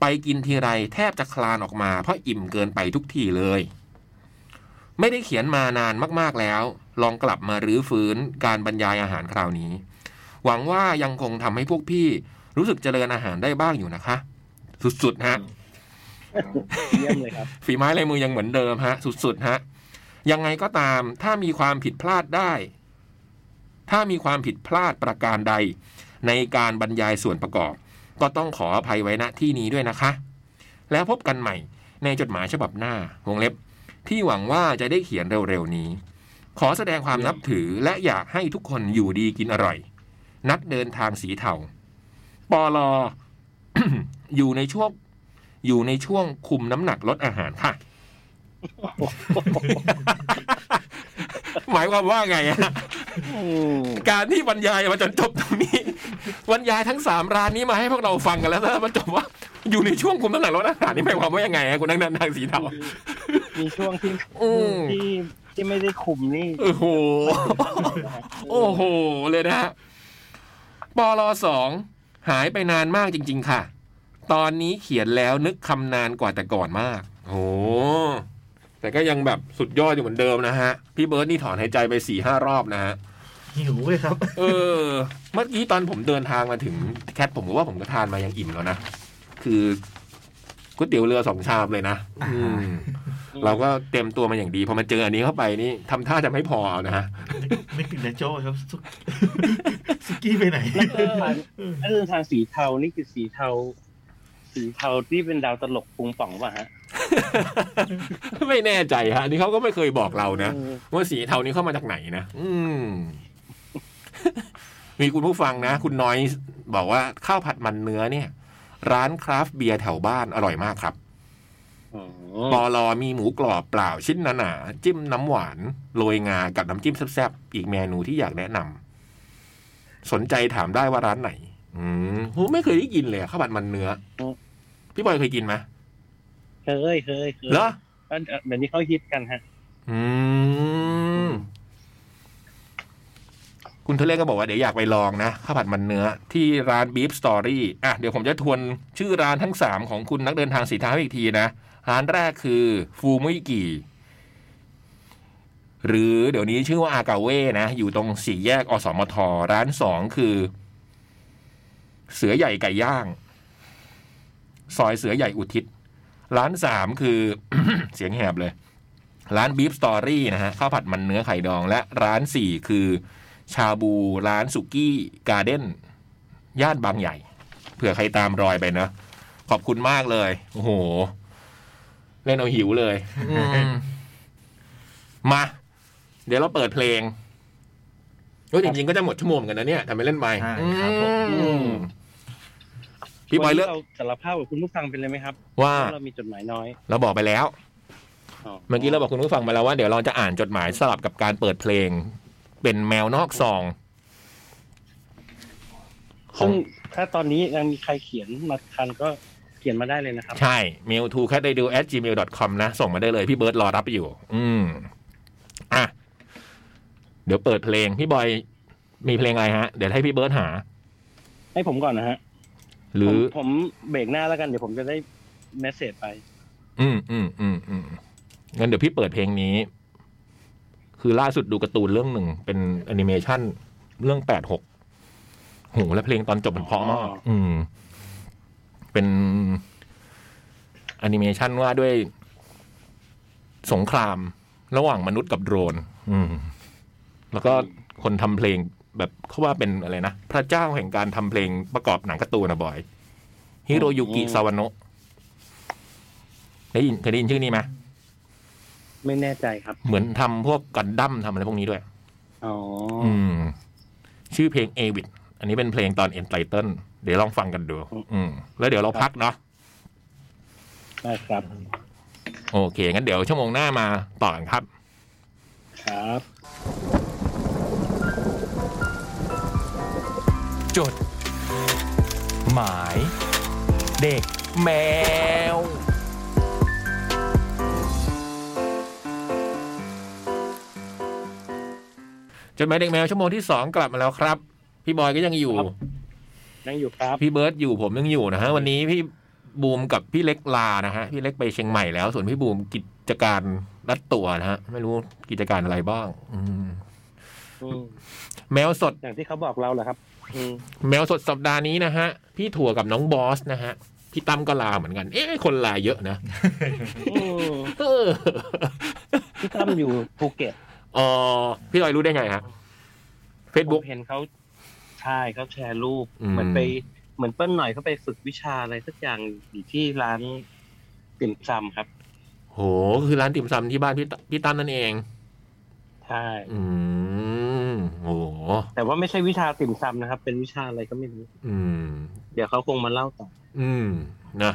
ไปกินทีไรแทบจะคลานออกมา เพราะอิ่มเกินไปทุกทีเลย ไม่ได้เขียนมานานมากๆแล้ว ลองกลับมารื้อฟื้นการบรรยายอาหารคราวนี้ หวังว่ายังคงทำให้พวกพี่ รู้สึกเจริญอาหารได้บ้างอยู่นะคะ สุดๆฮะเยี่ยมเลยครับฝีไม้ลายมือยังเหมือนเดิมฮะ สุดๆฮะยังไงก็ตามถ้ามีความผิดพลาดได้ ถ้ามีความผิดพลาดประการใด ในการบรรยายส่วนประกอบ ก็ต้องขออภัยไว้ณที่นี้ด้วยนะคะ แล้วพบกันใหม่ในจดหมายฉบับหน้าวงเล็บ ที่หวังว่าจะได้เขียนเร็วๆนี้ ขอแสดงความนับถือและอยากให้ทุกคนอยู่ดีกินอร่อย นักเดินทางสีเทาปอลออยู่ในช่วงอยู่ในช่วงคุมน้ำหนักลดอาหารค่ะ หมายความว่าไงอะอืมการที่บรรยายมาจนจบตรงนี้บรรยายทั้งสามร้านนี้มาให้พวกเราฟังกันแล้วแล้วมันจบว่าอยู่ในช่วงคุมน้ำหนักลดอาหารนี่หมายความว่ายังไงอะคุณนักเดินทางสีเทามีช่วงที่อืมที่ที่ไม่ได้คุมนี่ โอ้โห โอ้โห เลยนะฮะปลสองหายไปนานมากจริง ๆ ค่ะ ตอนนี้เขียนแล้วนึกคำนานกว่าแต่ก่อนมาก โอ้ แต่ก็ยังแบบสุดยอดอยู่เหมือนเดิมนะฮะ พี่เบิร์ดนี่ถอนหายใจไปสี่ห้ารอบนะฮะ หิวเลยครับ เออ เมื่อกี้ตอนผมเดินทางมาถึงแคทผมก็ว่าผมก็ทานมายังอิ่มแล้วนะ คือก๋วยเตี๋ยวเรือสองชามเลยนะอืมเราก็เตรียมตัวมาอย่างดีพอมาเจออันนี้เข้าไปนี่ทำท่าจะไม่พอเอานะฮะนึกถึงนาโจ้ครับสุกสุกี้ไปไหนนักเดินทางนักเดินทางสีเทานี่คือสีเทา สีเทาที่เป็นดาวตลกปุงป่องป่ะฮะ ไม่แน่ใจฮะอันนี่เขาก็ไม่เคยบอกเรานะเออว่าสีเทานี้เข้ามาจากไหนนะอืมมีคุณผู้ฟังนะ คุณน้อยบอกว่าข้าวผัดมันเนื้อเนี่ย ร้านคราฟต์เบียร์แถวบ้านอร่อยมากครับอ๋อปอลอมีหมูกรอบเปล่าชิ้นหนาๆจิ้มน้ำหวานโรยงากับน้ำจิ้มแซ่บๆอีกเมนูที่อยากแนะนำสนใจถามได้ว่าร้านไหน อืมโหไม่เคยได้กินเลยอะข้าวผัดมันเนื้อ พี่บอยเคยกินไหม เคยเคยเคยเหรอก็เดี๋ยวนี้เขาฮิตกันฮะ อืม คุณเทเลก็บอกว่าเดี๋ยวอยากไปลองนะข้าวผัดมันเนื้อ ที่ร้าน Beef Story อะเดี๋ยวผมจะทวนชื่อร้านทั้งสามของคุณนักเดินทางสีเท้าอีกทีนะ ร้านแรกคือฟูมุยกิหรือเดี๋ยวนี้ชื่อว่าอากาเว่นะ อยู่ตรงสี่แยกอสมท ร้านสองคือ เสือใหญ่ไก่ย่าง ซอยเสือใหญ่อุทิศ ร้านสามคือเสียงแหบเลย ร้าน Beef Story นะฮะข้าวผัดมันเนื้อไข่ดอง และร้านสี่คือชาบูร้านสุกี้การ์เด้นย่านบางใหญ่ เผื่อใครตามรอยไปนะขอบคุณมากเลย โอ้โห เล่นเอาหิวเลยอืมมา เดี๋ยวเราเปิดเพลงก็จริงๆก็จะหมดชั่วโมงเหมือนกันนะเนี่ยทำไมเล่นไปใช่ครับผมอืม พี่บอยเลือกวันนี้เราสารภาพกับคุณผู้ฟังเป็นเลยไหมครับ ว่าเรามีจดหมายน้อย เราบอกไปแล้วเมื่อกี้เราบอกคุณผู้ฟังมาแล้วว่าเดี๋ยวเราจะอ่านจดหมายสลับกับการเปิดเพลง เป็นแมวนอกซองขอซึ่งงถ้าตอนนี้ยังมีใครเขียนมาทันก็เขียนมาได้เลยนะครับ ใช่ mail to cat radio at gmail com นะ ส่งมาได้เลยพี่เบิร์ดรอรับอยู่ อืมอะเดี๋ยวเปิดเพลง พี่บอยมีเพลงอะไรฮะ เดี๋ยวให้พี่เบิร์ดหา ให้ผมก่อนนะฮะ หรือผมผมเบรกหน้าแล้วกันเดี๋ยวผมจะได้ message ไป อืมอืมอืมอืมงั้นเดี๋ยวพี่เปิดเพลงนี้ คือล่าสุดดูการ์ตูนเรื่องหนึ่งเป็นแอนิเมชันเรื่องแปดหกโหแล้วเพลงตอนจบมันเพราะมากอ๋ออืม เป็นแอนิเมชันว่าด้วยสงคราม ระหว่างมนุษย์กับโดรน อืม แล้วก็คนทำเพลง แบบเขาว่าเป็นอะไรนะ พระเจ้าแห่งการทำเพลงประกอบหนังการ์ตูนนะบอย ฮิโรยุกิซาวาโนะได้ยินเคยได้ยินชื่อนี้ไหมไม่แน่ใจครับ เหมือนทำพวกกันดั้มทำอะไรพวกนี้ด้วย อ๋อออืม ชื่อเพลงเอวิ t อันนี้เป็นเพลงตอน end title เดี๋ยวลองฟังกันดู อืม แล้วเดี๋ยวเราพักเนาะได้ครับ โอเค งั้นเดี๋ยวชั่วโมงหน้ามาต่อกันครับ ครับ จด หมาย เด็กแมว จดหมายเด็กแมวชั่วโมงที่สองกลับมาแล้วครับ พี่บอยก็ยังอยู่ครับยังอยู่ครับ พี่เบิร์ตอยู่ผมยังอยู่นะฮะ วันนี้พี่บูมกับพี่เล็กลานะฮะ พี่เล็กไปเชียงใหม่แล้ว ส่วนพี่บูมกิจการรัดตัวนะฮะ ไม่รู้กิจการอะไรบ้าง อืมอืม แมวสด อย่างที่เขาบอกเราแหละครับอืมแมวสดสัปดาห์นี้นะฮะ พี่ถั่วกับน้องบอสนะฮะ พี่ตั้มก็ลาเหมือนกัน เอ๊ะคนลาเยอะนะอืมเออพี่ตั้มอยู่ภูเก็ตอ๋อพี่ลอยรู้ได้ไงฮะเฟซผบุ๊กมเห็นเขาใช่เขาแชร์รูปอืมเหมือนไปเหมือนเปิ้ลหน่อยเขาไปฝึกวิชาอะไรสักอย่างอยู่ที่ร้านติ่มซำครับ โห คือร้านติ่มซำที่บ้านพี่ตพี่ตั้มนั่นเองใช่ อืมโหแต่ว่าไม่ใช่วิชาติ่มซำนะครับ เป็นวิชาอะไรก็ไม่รู้อืม เดี๋ยวเขาคงมาเล่าต่อ อืมนะ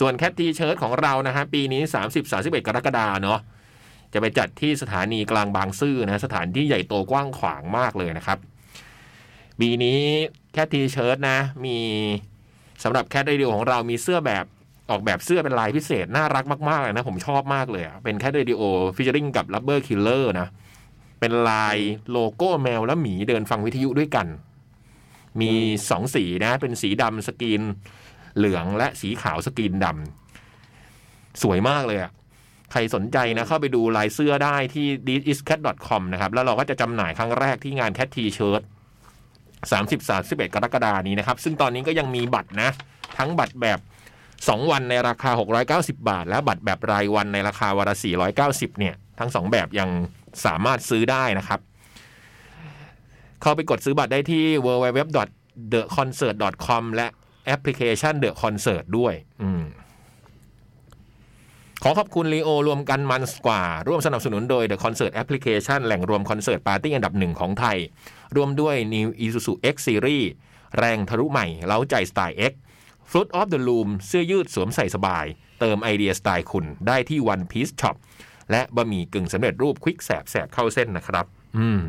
ส่วนแคททีเชิร์ตของเรานะฮะปีนี้ 30 31 กรกฎาเนาะจะไปจัดที่สถานีกลางบางซื่อนะ สถานที่ใหญ่โตกว้างขวางมากเลยนะครับ ปีนี้ Cat T-Shirt นะ มีสำหรับ Cat Radio ของเรามีเสื้อแบบออกแบบเสื้อเป็นลายพิเศษ น่ารักมาก ๆ เลยนะ ผมชอบมากเลยอะเป็น Cat Radio featuring กับ Rubber Killer นะ เป็นลายโลโก้แมวและหมีเดินฟังวิทยุด้วยกัน มีสองสีนะ เป็นสีดำสกรีนเหลืองและสีขาวสกรีนดำสวยมากเลยอะใครสนใจนะ เข้าไปดูลายเสื้อได้ที่ d i s c a t c o m นะครับ แล้วเราก็จะจำหน่ายครั้งแรกที่งาน Cat T-shirt 30 31กรกฎานี้นะครับ ซึ่งตอนนี้ก็ยังมีบัตรนะ ทั้งบัตรแบบ 2 วันในราคา 690 บาท และบัตรแบบรายวันในราคาวันละ490 เนี่ย ทั้ง 2 แบบยัง สามารถซื้อได้นะครับ เข้าไปกดซื้อบัตรได้ที่ www.theconcert.com และแอปพลิเคชัน The Concert ด้วยอืขอขอบคุณลีโอรวมกันมันกว่า ร่วมสนับสนุนโดย The Concert Application แหล่งรวมคอนเสิร์ตปาร์ตี้อันดับหนึ่งของไทย ร่วมด้วย New Isuzu X Series แรงทะลุใหม่ เร้าใจสไตล์ X Fruit of the Loom เสื้อยืดสวมใส่สบาย เติมไอเดียสไตล์คุณได้ที่ One Piece Shop และบะหมี่กึ่งสำเร็จรูป Quick แสบแสบเข้าเส้นนะครับ อืม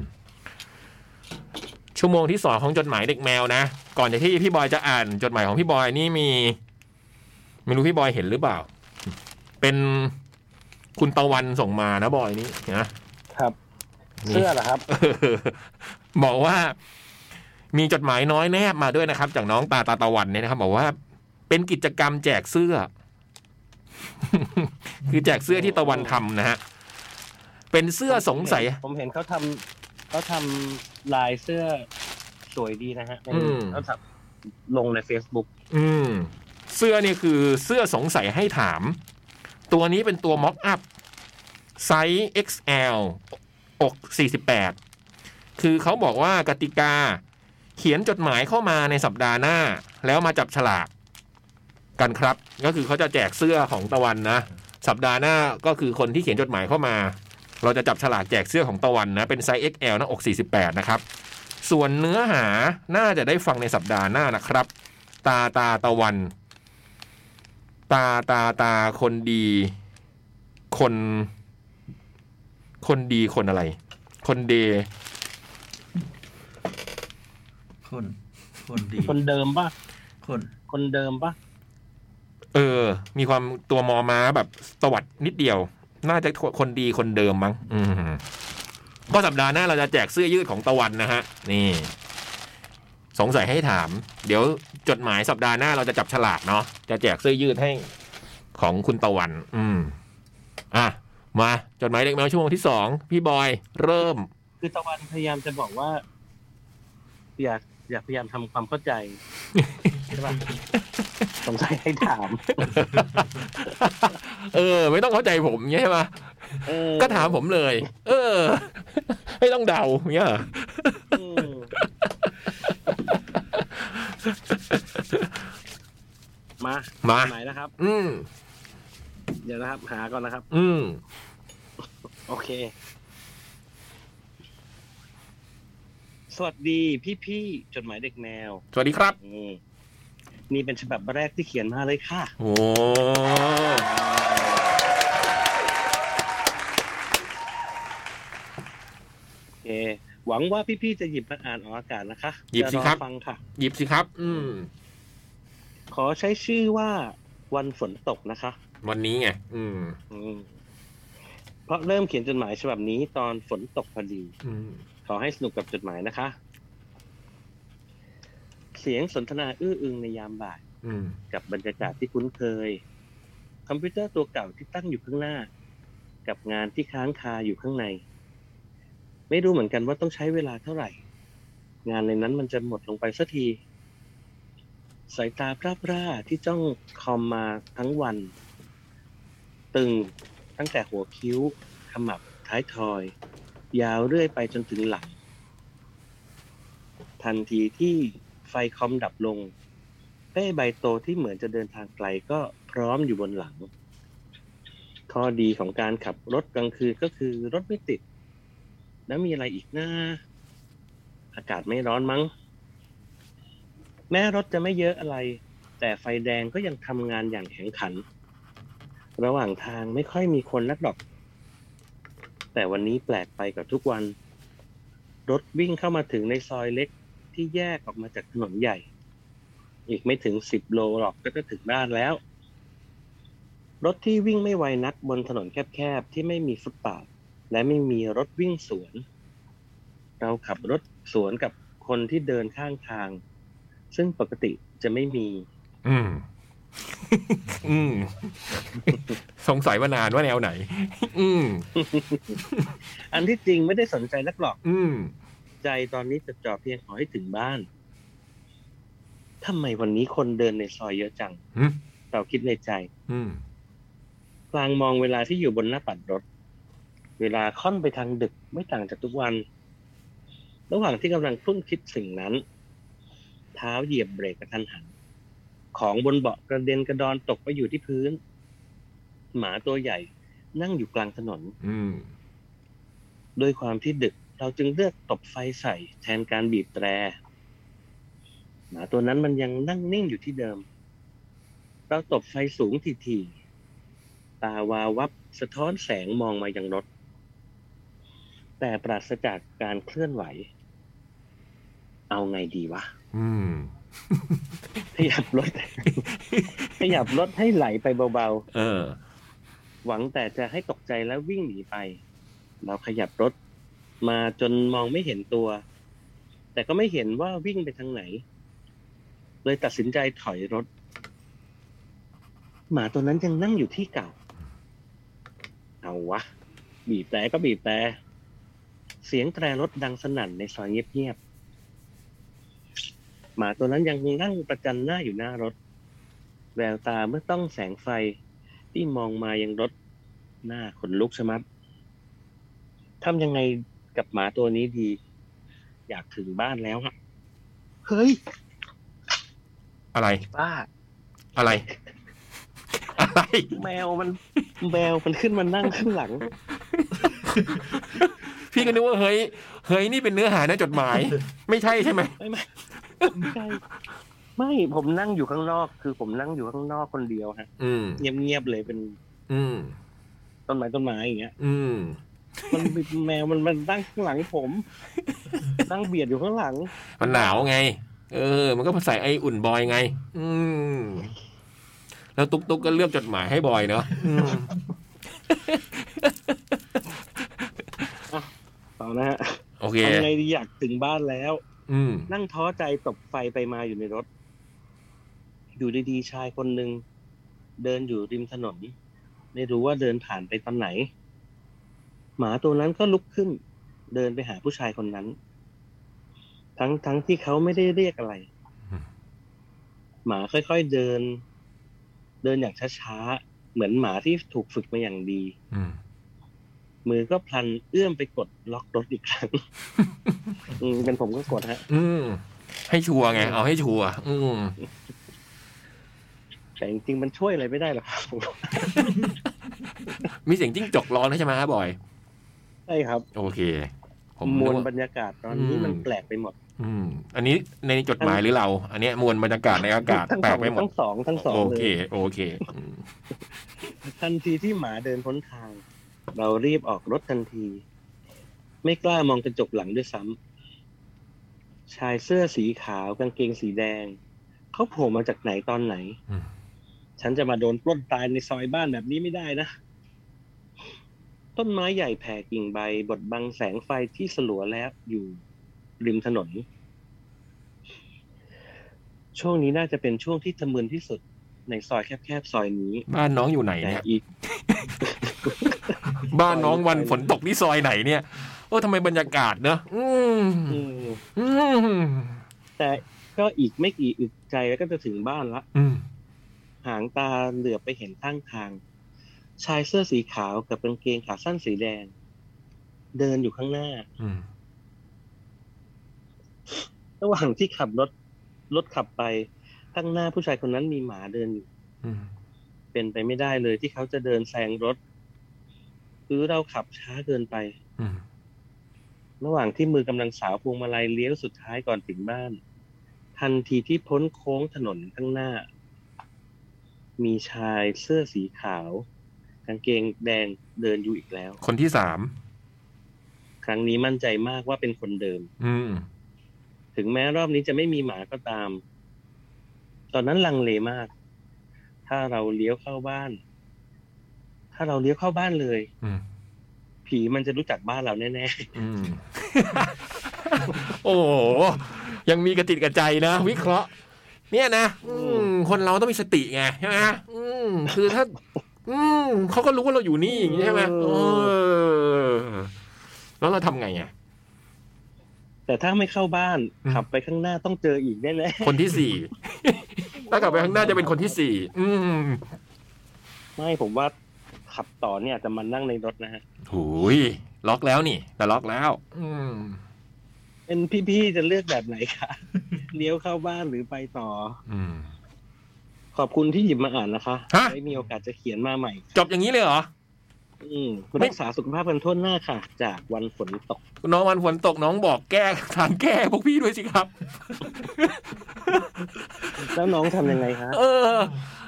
ชั่วโมงที่สองของจดหมายเด็กแมวนะ ก่อนจะที่พี่บอยจะอ่านจดหมายของพี่บอยนี่มี ไม่รู้พี่บอยเห็นหรือเปล่า เป็นคุณตะวันส่งมานะบอยนี่นะครับนี่เสื้อเหรอครับบอกว่า มีจดหมายน้อยแนบมาด้วยนะครับ จากน้องตาตาตะวันเนี่ยนะครับ บอกว่า เป็นกิจกรรมแจกเสื้อ คือแจกเสื้อที่ตะวันทำนะฮะ เป็นเสื้อสงสัย ผมเห็นเขาทำเขาทำลายเสื้อสวยดีนะฮะอืมเขาทำลงใน Facebook อืม เสื้อนี่คือเสื้อสงสัยให้ถาม ตัวนี้เป็นตัวม็อกอัพไซส์ XL อก48 คือเขาบอกว่ากติกา เขียนจดหมายเข้ามาในสัปดาห์หน้า แล้วมาจับฉลาก กันครับ ก็คือเขาจะแจกเสื้อของตะวันนะ สัปดาห์หน้าก็คือคนที่เขียนจดหมายเข้ามา เราจะจับฉลากแจกเสื้อของตะวันนะ เป็นไซส์ XL หน้าอก 48 นะครับ ส่วนเนื้อหาน่าจะได้ฟังในสัปดาห์หน้านะครับ ตาตาตะวัน ตาตาตาคนดี คน คนดีคนอะไร คนเด คน คนดี คนเดิมปะคน คนเดิมปะ เออ มีความตัวมอม้าแบบตวัดนิดเดียว น่าจะคนดีคนเดิมมั้ง อืมก็สัปดาห์หน้าเราจะแจกเสื้อยืดของตะวันนะฮะ นี่ สงสัยให้ถาม เดี๋ยวจดหมายสัปดาห์หน้าเราจะจับฉลากเนาะจะแจกเสื้อยืดให้ของคุณตะวัน อืม อะมาจดหมายเด็กแมวชั่วโมงที่สองพี่บอยเริ่ม คือตะวันพยายามจะบอกว่า อยากอยากพยายามทำความเข้าใจ ใช่ปะสงสัยให้ถาม เออ ไม่ต้องเข้าใจผมใช่ไหมเออก็ถามผมเลย เออ ไม่ต้องเดาเนี่ยเหรออืมมามาไหนนะครับ อืมเดี๋ยวนะครับ หาก่อนนะครับ อืมโอเค สวัสดีพี่ๆจดหมายเด็กแมว สวัสดีครับอืม นี่เป็นฉบับแรกที่เขียนมาเลยค่ะ โอ้โอเค หวังว่าพี่ๆจะหยิบมาอ่านออกอากาศนะคะหยิบสิครับ จะอฟังค่ะ หยิบสิครับ อืม ขอใช้ชื่อว่าวันฝนตกนะคะ วันนี้ไงอืม อืม เพราะเริ่มเขียนจดหมายฉบับนี้ตอนฝนตกพอดี อืม ขอให้สนุกกับจดหมายนะคะ เสียงสนทนาอื้ออึงในยามบ่ายอืมกับบรรยากาศที่คุ้นเคย คอมพิวเตอร์ตัวเก่าที่ตั้งอยู่ข้างหน้า กับงานที่ค้างคาอยู่ข้างใน ไม่รู้เหมือนกันว่าต้องใช้เวลาเท่าไหร่ งานในนั้นมันจะหมดลงไปสักทีสายตาพร่าพร่าที่จ้องคอมมาทั้งวัน ตึงตั้งแต่หัวคิ้ว ขมับท้ายทอย ยาวเรื่อยไปจนถึงหลัง ทันทีที่ ไฟคอมดับลงเป้ใบโตที่เหมือนจะเดินทางไกลก็พร้อมอยู่บนหลัง ข้อดีของการขับรถกลางคืนก็คือรถไม่ติด แล้วมีอะไรอีกนะอากาศไม่ร้อนมั้ง แม้รถจะไม่เยอะอะไร แต่ไฟแดงก็ยังทำงานอย่างแข็งขัน ระหว่างทางไม่ค่อยมีคนนักดอก แต่วันนี้แปลกไปกว่าทุกวัน รถวิ่งเข้ามาถึงในซอยเล็ก ที่แยกออกมาจากถนนใหญ่ อีกไม่ถึงสิบโลหรอกก็จะถึงบ้านแล้ว รถที่วิ่งไม่ไวนักบนถนนแคบๆ ที่ไม่มีฟุตปาทและไม่มีรถวิ่งสวน เราขับรถสวนกับคนที่เดินข้างทาง ซึ่งปกติจะไม่มี อืม อืม สงสัยมานานว่าแนวไหน อืม อันที่จริงไม่ได้สนใจนักหรอก อืม ใจตอนนี้จะจ่อเพียงขอให้ถึงบ้านทำไมวันนี้คนเดินในซอยเยอะจังอืมเราคิดในใจอืมพลางมองเวลาที่อยู่บนหน้าปัดรถ เวลาค่อนไปทางดึกไม่ต่างจากทุกวัน ระหว่างที่กำลังครุ่นคิดสิ่งนั้น เท้าเหยียบเบรกกระทันหัน ของบนเบาะกระเด็นกระดอนตกไปอยู่ที่พื้น หมาตัวใหญ่นั่งอยู่กลางถนนอืมด้วยความที่ดึก เราจึงเลือกตบไฟใส่แทนการบีบแตร หมาตัวนั้นมันยังนั่งนิ่งอยู่ที่เดิม เราตบไฟสูงทีๆตาวาววับสะท้อนแสงมองมายังรถ แต่ปราศจากการเคลื่อนไหว เอาไงดีวะอืมขยับรถขยับรถให้ไหลไปเบาๆ เออ หวังแต่จะให้ตกใจแล้ววิ่งหนีไป เราขยับรถ มาจนมองไม่เห็นตัว แต่ก็ไม่เห็นว่าวิ่งไปทางไหน เลยตัดสินใจถอยรถ หมาตัวนั้นยังนั่งอยู่ที่เก่า เอาวะ บีบแต่ก็บีบแต่เสียงแตรรถดังสนั่นในซอยเงียบๆหมาตัวนั้นยังนั่งประจันหน้าอยู่หน้ารถ แววตาเมื่อต้องแสงไฟที่มองมายังรถหน้าขนลุกชะมัดทำยังไง กับหมาตัวนี้ดี อยากถึงบ้านแล้วอะเฮ้ย อะไรป้า อะไร อะไร แมวมันแมวมันขึ้นมานั่งข้างหลัง พี่ก็นึกว่าเฮ้ย เฮ้ยนี่เป็นเนื้อหาในจดหมาย ไม่ใช่ใช่ไหมไม่ไม่ไม่ใช่ไม่ผมนั่งอยู่ข้างนอก คือผมนั่งอยู่ข้างนอกคนเดียวฮะอืมเงียบๆเลยเป็น อืมต้นไม้ต้นไม้อย่างเงี้ย อืม มันแมวมันมันนั่งข้างหลังผมนั่งเบียดอยู่ข้างหลัง มันหนาวไง เออ มันก็ใส่ไออุ่นบอยไง อืมแล้วตุ๊กตุ๊กก็เลือกจดหมายให้บอยเนาะอืมต่อนะฮะโอเคทำไงดีอยากถึงบ้านแล้ว อืมนั่งท้อใจตบไฟไปมาอยู่ในรถ อยู่ดีๆชายคนหนึ่งเดินอยู่ริมถนน ไม่รู้ว่าเดินผ่านไปตอนไหน หมาตัวนั้นก็ลุกขึ้น เดินไปหาผู้ชายคนนั้น ทั้งทั้งที่เขาไม่ได้เรียกอะไรอืมหมาค่อยๆเดิน เดินอย่างช้าๆเหมือนหมาที่ถูกฝึกมาอย่างดีอืมมือก็พลันเอื้อมไปกดล็อกรถอีกครั้งอืมเป็นผมก็กดฮะ อืมให้ชัวร์ไง เอาให้ชัวร์อืมแต่จริงๆมันช่วยอะไรไม่ได้หรอกครับผมมีเสียงจิ้งจกร้องใช่ไหมครับบอย ใช่ครับ โอเค ผมมวลนึกบรรยากาศตอนนี้อืมมันแปลกไปหมด อืม อันนี้ในจดหมายหรือเรา อันเนี้ยมวลบรรยากาศในอากาศทั้งแปลสกองไปหมดทั้งสองทั้งสองโอเลเคยโอเคอืมทันทีที่หมาเดินพ้นทาง เรารีบออกรถทันที ไม่กล้ามองกระจกหลังด้วยซ้ำชายเสื้อสีขาวกางเกงสีแดงเขาโผล่มาจากไหนตอนไหนอืมฉันจะมาโดนปล้นตายในซอยบ้านแบบนี้ไม่ได้นะ ต้นไม้ใหญ่แผ่กิ่งใบ บดบังแสงไฟที่สลัวแล้วอยู่ริมถนน ช่วงนี้น่าจะเป็นช่วงที่ทะมึนที่สุดในซอยแคบๆซอยนี้ บ้านน้องอยู่ไหนแต่เนี่ยอีกบ้านน้องวันฝนตกที่ซอยไหนเนี่ยโอ้ทำไมบรรยากาศเนอะอืมอืมอืมแต่ก็อีกไม่กี่อึดใจแล้วก็จะถึงบ้านละอืมหางตาเหลือบไปเห็นข้างทาง ชายเสื้อสีขาวกับกางเกงขาสั้นสีแดง เดินอยู่ข้างหน้าอืมระหว่างที่ขับรถรถขับไป ข้างหน้าผู้ชายคนนั้นมีหมาเดินอยู่อืมเป็นไปไม่ได้เลยที่เขาจะเดินแซงรถหรือเราขับช้าเกินไปอืมระหว่างที่มือกำลังสาวพวงมาลัยเลี้ยวสุดท้ายก่อนถึงบ้าน ทันทีที่พ้นโค้งถนนข้างหน้า มีชายเสื้อสีขาว กางเกงแดงเดินอยู่อีกแล้ว คนที่สาม ครั้งนี้มั่นใจมากว่าเป็นคนเดิม อืม ถึงแม้รอบนี้จะไม่มีหมาก็ตาม ตอนนั้นลังเลมาก ถ้าเราเลี้ยวเข้าบ้าน ถ้าเราเลี้ยวเข้าบ้านเลยอืมผีมันจะรู้จักบ้านเราแน่อืมโอ้โหยังมีกระติดกระใจนะ วิเคราะห์ เนี่ยนะอืมคนเราต้องมีสติไงใช่ไหมอืมคือถ้า อืมเขาก็รู้ว่าเราอยู่นี่อย่างนี้ใช่ไหมเออ แล้วเราทำไงอะๆแต่ถ้าไม่เข้าบ้านอืมขับไปข้างหน้าต้องเจออีกแน่คนที่สี่ถ้ากลับไปข้างหน้าจะเป็นคนที่สี่อืมๆไม่ผมว่าขับต่อเนี่ยจะมานั่งในรถนะฮะหูยล็อกแล้วนี่ แต่ล็อกแล้ว อืมเป็นพี่ๆจะเลือกแบบไหนคะเลี้ยวเข้าบ้านหรือไปต่อ อืม ขอบคุณที่หยิบมาอ่านนะคะฮะได้มีโอกาสจะเขียนมาใหม่ จบอย่างนี้เลยเหรอ อืมรักษาสุขภาพกันทั่วหน้าค่ะ จากวันฝนตก น้องวันฝนตกน้องบอกแก้ทางแก้พวกพี่ด้วยสิครับ แล้วน้องทำยังไงคะเออ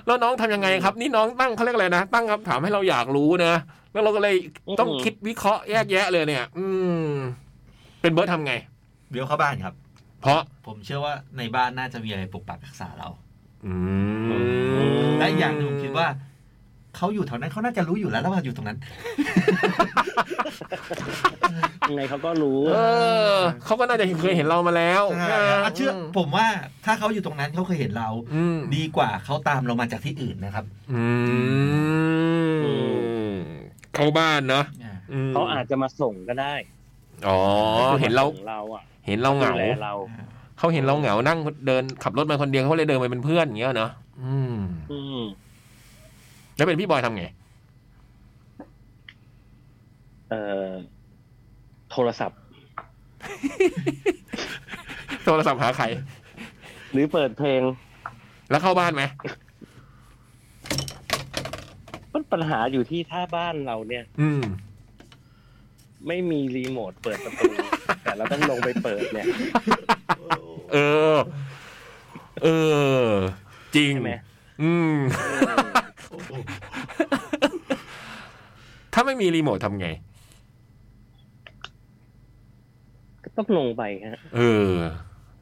แล้วน้องทำยังไงครับ นี่น้องตั้งเขาเรียกอะไรนะตั้งคำถามให้เราอยากรู้นะแล้วเราก็เลยต้องคิดวิเคราะห์แยกแยะเลยเนี่ย อืม เป็นเบิร์ดทำไง เดี๋ยวเข้าบ้านครับ เพราะผมเชื่อว่าในบ้านน่าจะมีอะไรปกปักรักษาเราอืม และอีกอย่างหนึงผมคิดว่าเขาอยู่แถวนั้นเขาน่าจะรู้อยู่แล้วแล้วว่าอยู่ตรงนั้น ยังไงเขาก็รู้ เออเขาก็น่าจะเคยเห็นเรามาแล้วใช่อะเชื่อผมว่าถ้าเขาอยู่ตรงนั้นเขาเคยเห็นเราอืมดีกว่าเขาตามเรามาจากที่อื่นนะครับ อืมเข้าบ้านเนาะมเขาอาจจะมาส่งก็ได้ อ๋อ เห็นเราส่งเราอะเห็นเราเหงาดูแล เราเขาเห็นเราเหงานั่งเดินขับรถมาคนเดียวเขาเลยเดินไปเป็นเพื่อนอย่างเงี้ยเนาะอืมอืมแล้วเป็นพี่บอยทำไง เอ่อ โทรศัพท์ โทรศัพท์หาใคร หรือเปิดเพลง แล้วเข้าบ้านไหมมันปัญหาอยู่ที่ถ้าบ้านเราเนี่ย อืม ไม่มีรีโมทเปิดประตู แต่เราต้องลงไปเปิดเนี่ย เออ เออ จริงใช่ไหมอืม ถ้าไม่มีรีโมททำไง ก็ต้องลงไปฮะ เออ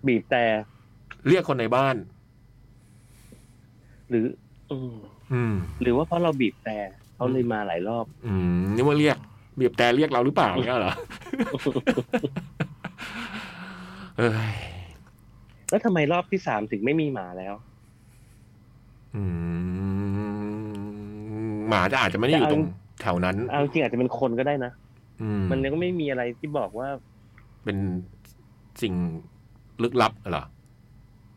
บีบแต่เรียกคนในบ้าน หรือ อืมอืมหรือว่าเพราะเราบีบแต่เขาเลยมาหลายรอบ อืมนี่ว่าเรียก บีบแต่เรียกเราหรือเปล่าเนี่ยเหรอเอ้ยแล้วทำไมรอบที่สามถึงไม่มีหมาแล้วอืมหมาจะอาจจะไม่ได้อยู่ตรงแถวนั้น เอาจริงอาจจะเป็นคนก็ได้นะอืมมันยังไม่มีอะไรที่บอกว่า เป็นสิ่งลึกลับเหรอ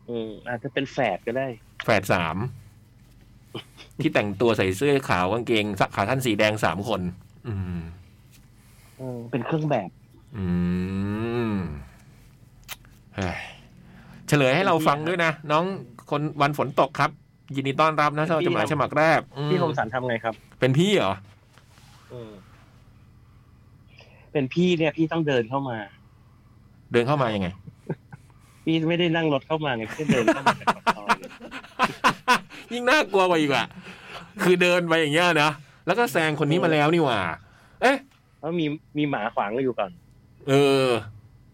อืมอาจจะเป็นแฝดก็ได้ แฝดสามที่แต่งตัวใส่เสื้อขาวกางเกงสักขาท่านสีแดงสามคน อืมอืม เป็นเครื่องแบบ อืมเฮ้ยเฉลยให้เราฟังด้วยนะ น้องคนวันฝนตกครับ ยินดีต้อนรับนะสำหรับจดหมายฉบับแรกอืมพี่คมสันทำไงครับ เป็นพี่เหรออืมเป็นพี่เนี่ยพี่ต้องเดินเข้ามา เดินเข้ามายังไง พี่ไม่ได้นั่งรถเข้ามาไงพี่เดินเข้ามาจากปากซอยเลยยิ่งน่ากลัวกว่าอีกอะคือเดินไปอย่างเงี้ยนะแล้วก็แซงคนนี้มาแล้วนี่หว่า เอ๊ะ เพราะมีมีหมาขวางอยู่ก่อน เออ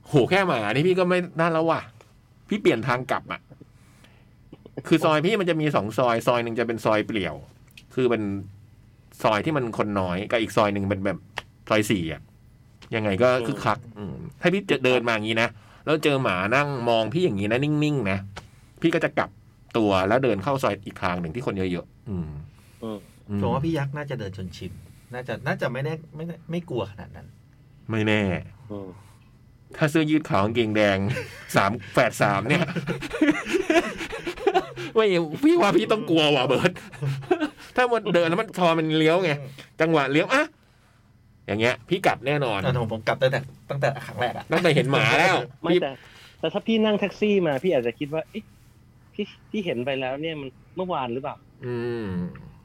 โหแค่หมานี่พี่ก็ไม่น่าแล้วว่ะ พี่เปลี่ยนทางกลับอะ คือซอยพี่มันจะมีสองซอย ซอยหนึ่งจะเป็นซอยเปลี่ยว คือเป็นซอยที่มันคนน้อยกับอีกซอยหนึ่งเป็นแบบซอยสี่อะ ยังไงก็คึกคักอืมถ้าพี่จะเดินมาอย่างนี้นะ แล้วเจอหมานั่งมองพี่อย่างนี้นะนิ่งๆนะ พี่ก็จะกลับตัวแล้วเดินเข้าซอยอีกทางหนึ่งที่คนเยอะๆ อืมอืมอืมผมว่าพี่ยักษ์น่าจะเดินจนชิน น่าจะน่าจะไม่แน่ไม่แน่ไม่กลัวขนาดนั้น ไม่แน่อืมถ้าเสื้อยืดขาวกางเกงแดงสามแฝดสามเนี่ยไม่พี่ว่าพี่ต้องกลัวว่ะเบิร์ตถ้ามันเดินแล้วมันพอมันเลี้ยวไงจังหวะเลี้ยวอะอย่างเงี้ย พี่กลับแน่นอนแต่ผมผมกลับตั้งแต่ตั้งแต่ครั้งแรกอะตั้งแต่เห็นหมาแล้วไม่พี่แต่แต่ถ้าพี่นั่งแท็กซี่มา พี่อาจจะคิดว่าเอ๊ะพี่พี่เห็นไปแล้วเนี่ยมันเมื่อวานหรือเปล่า อืม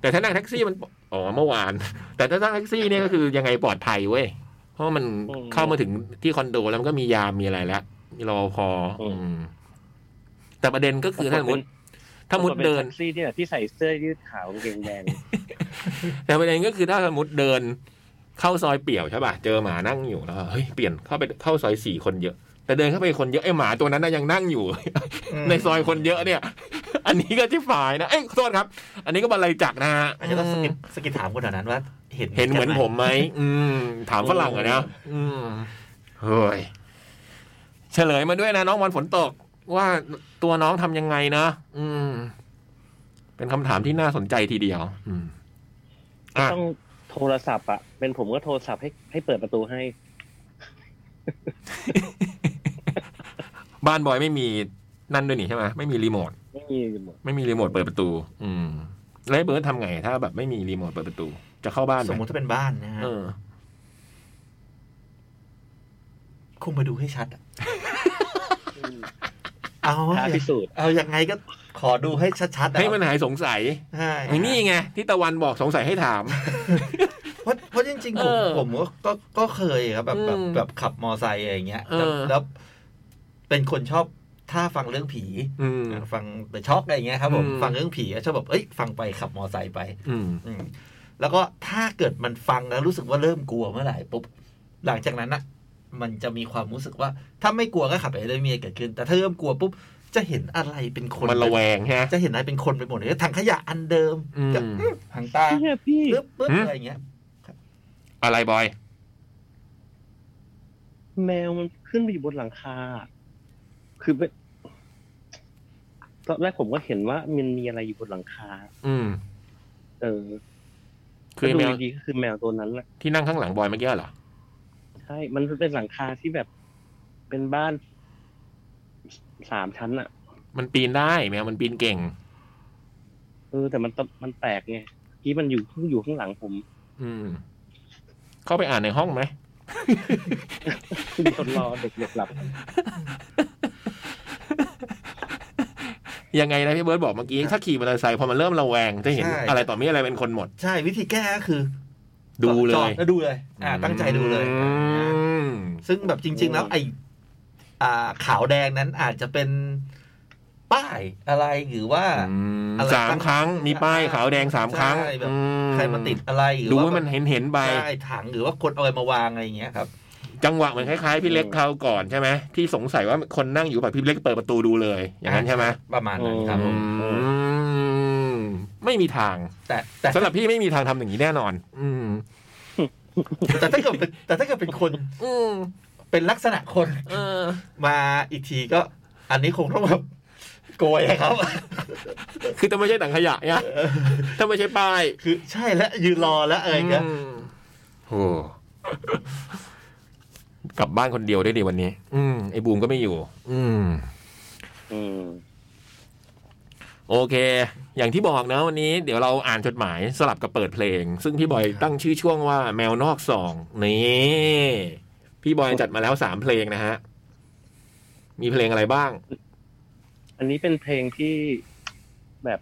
แต่ถ้านั่งแท็กซี่มัน อ๋อเมื่อวาน แต่ถ้านั่งแท็กซี่เนี่ยก็คือยังไงปลอดภัยเว้ยเพราะมันอืมเข้ามาถึงที่คอนโดแล้วมันก็มียามมีอะไรแล้วมีรอพออืมอืมแต่ประเด็นก็คือถ้าสมมติถ้ามุดเดินแท็กซี่ที่แบบที่ใส่เสื้อยืดขาวกางเกงแดงแต่ประเด็นก็คือถ้าสมมติเดิน เข้าซอยเปี่ยวใช่ป่ะเจอหมานั่งอยู่แล้วเฮ้ยเปลี่ยนเข้าไปเข้าซอยสี่คนเยอะ แต่เดินเข้าไปคนเยอะไอ้หมาตัวนั้นน่ะยังนั่งอยู่ ในซอยคนเยอะเนี่ย อันนี้ก็ที่ฝ่ายนะเอ้ยขอโทษครับ อันนี้ก็บันไลจักรนะฮะอันนี้ก็สกิดสกิดถามคนแถวนั้นว่า เห็นเห็นเหมือนผมไหมอืม ถามฝรั่งอะนะอืมเฮ้ยเฉลยมาด้วยนะน้องวันฝนตก ว่าตัวน้องทำยังไงนะอืม เป็นคำถามที่น่าสนใจทีเดียว อืมอะต้องโทรศัพท์อะเป็นผมก็โทรศัพท์ให้ให้เปิดประตูให้ บ้านบอยไม่มีนั่นด้วยนี่ใช่ไหมไม่มีรีโมทไม่มีหมดไม่มีรีโมทเปิดประตู อืมแล้วไอ้เบิร์ดทำไง ถ้าแบบไม่มีรีโมทเปิดประตู จะเข้าบ้านไหสมมมติถ้าเป็นบ้านนะฮะเออคงมาดูให้ชัดอะเอาท้าพิสูจน์ เอายังไงก็ขอดูให้ชัดๆอะให้มันหายสงสัยใช่ไอ้นี่ไงที่ตะวันบอกสงสัยให้ถาม เพราะเพราะจริง ๆ ผมเออผมก็ก็ก็เคยครับแบบแบบอืมแบบขับมอไซค์อะไรอย่างเงี้ยแล้วเออแล้วเป็นคนชอบถ้าฟังเรื่องผีอืมฟังเดอะช็อกอะไรอย่างเงี้ยครับผมอืมฟังเรื่องผีอะชอบแบบเอ้ยฟังไปขับมอไซค์ไป อืมอืมแล้วก็ถ้าเกิดมันฟังแล้วรู้สึกว่าเริ่มกลัวเมื่อไหร่ปุ๊บหลังจากนั้นนะมันจะมีความรู้สึกว่า ถ้าไม่กลัวก็ขับไปเรื่อยๆมีอะไรเกิดขึ้น แต่ถ้าเริ่มกลัวปุ๊บจะเห็นอะไรเป็นคนมันระแวงฮะจะเห็นอะไรเป็นคนไปหมดเลยถังขยะอันเดิมอืมกับอื้อหางตาเนี่ยพี่ปึ๊บปึ๊บหืมอะไรอย่างเงี้ย อะไรบอย แมวมันขึ้นไปอยู่บนหลังคา คือเป็นตอนแรกผมก็เห็นว่ามันมีอะไรอยู่บนหลังคา อืม เออ คือไอ้แมวดูดีๆก็คือแมวตัวนั้นแหละที่นั่งข้างหลังบอยเมื่อกี้เหรอ ใช่ มันเป็นหลังคาที่แบบเป็นบ้านสามชั้นอะมันปีนได้แมวมันปีนเก่ง เออ แต่มันตมันแปลกไงที่มันอยู่อยู่ข้างหลังผม อืม เข้าไปอ่านในห้องไหมมีคนรอเด็กเด็กหลับยังไงนะพี่เบิร์ดบอกเมื่อกี้ถ้าขี่มอเตอร์ไซค์พอมันเริ่มระแวงจะเห็นอะไรต่อมีอะไรเป็นคนหมด ใช่วิธีแก้ก็คือดูเลจอยดแล้วดูเลย อ่า ตั้งใจดูเลย อืมซึ่งแบบจริง ๆ แล้วไอ้อ่าขาวแดงนั้นอาจจะเป็น ป้ายอะไรหรือว่าอืมอะไรสามครั้งมีป้ายขาวแดงสามครั้งใช่แบบอืใครมาติดอะไรหรือดูว่าให้มันเห็นเห็นๆไปใช่ถังหรือว่าคนเอาอะไรมาวางอะไรอย่างเงี้ยครับ จังหวะเหมือนคล้ายๆพี่เล็กคราวก่อนใช่ไหมที่สงสัยว่าคนนั่งอยู่แบบพี่เล็กเปิดประตูดูเลย อย่างนั้นใช่ไหมประมาณนั้นครับผอืมมไม่มีทาง แต่แต่สำหรับพี่ไม่มีทางทำอย่างนี้แน่นอน อืมแต่ถ้าเกิดเป็นแต่ถ้าเกิดเป็นคน อืมเป็นลักษณะคน เออ มาอีกทีก็ อันนี้คงต้องแบบ โกยอะครับ คือถ้าไม่ใช่ถังขยะเนี่ยถ้าไม่ใช่ป้าย คือใช่แล้วยืนรอแล้วอะไรอย่างเงี้ยมโอ้กลับบ้านคนเดียวได้ดีวันนี้ อืมไอ้บูมก็ไม่อยู่ อืม อืมโอเค อย่างที่บอกนะวันนี้เดี๋ยวเราอ่านจดหมายสลับกับเปิดเพลง ซึ่งพี่บอยตั้งชื่อช่วงว่าแมวนอกซอง นี่ พี่บอยจัดมาแล้วสามเพลงนะฮะ มีเพลงอะไรบ้าง อันนี้เป็นเพลงที่แบบ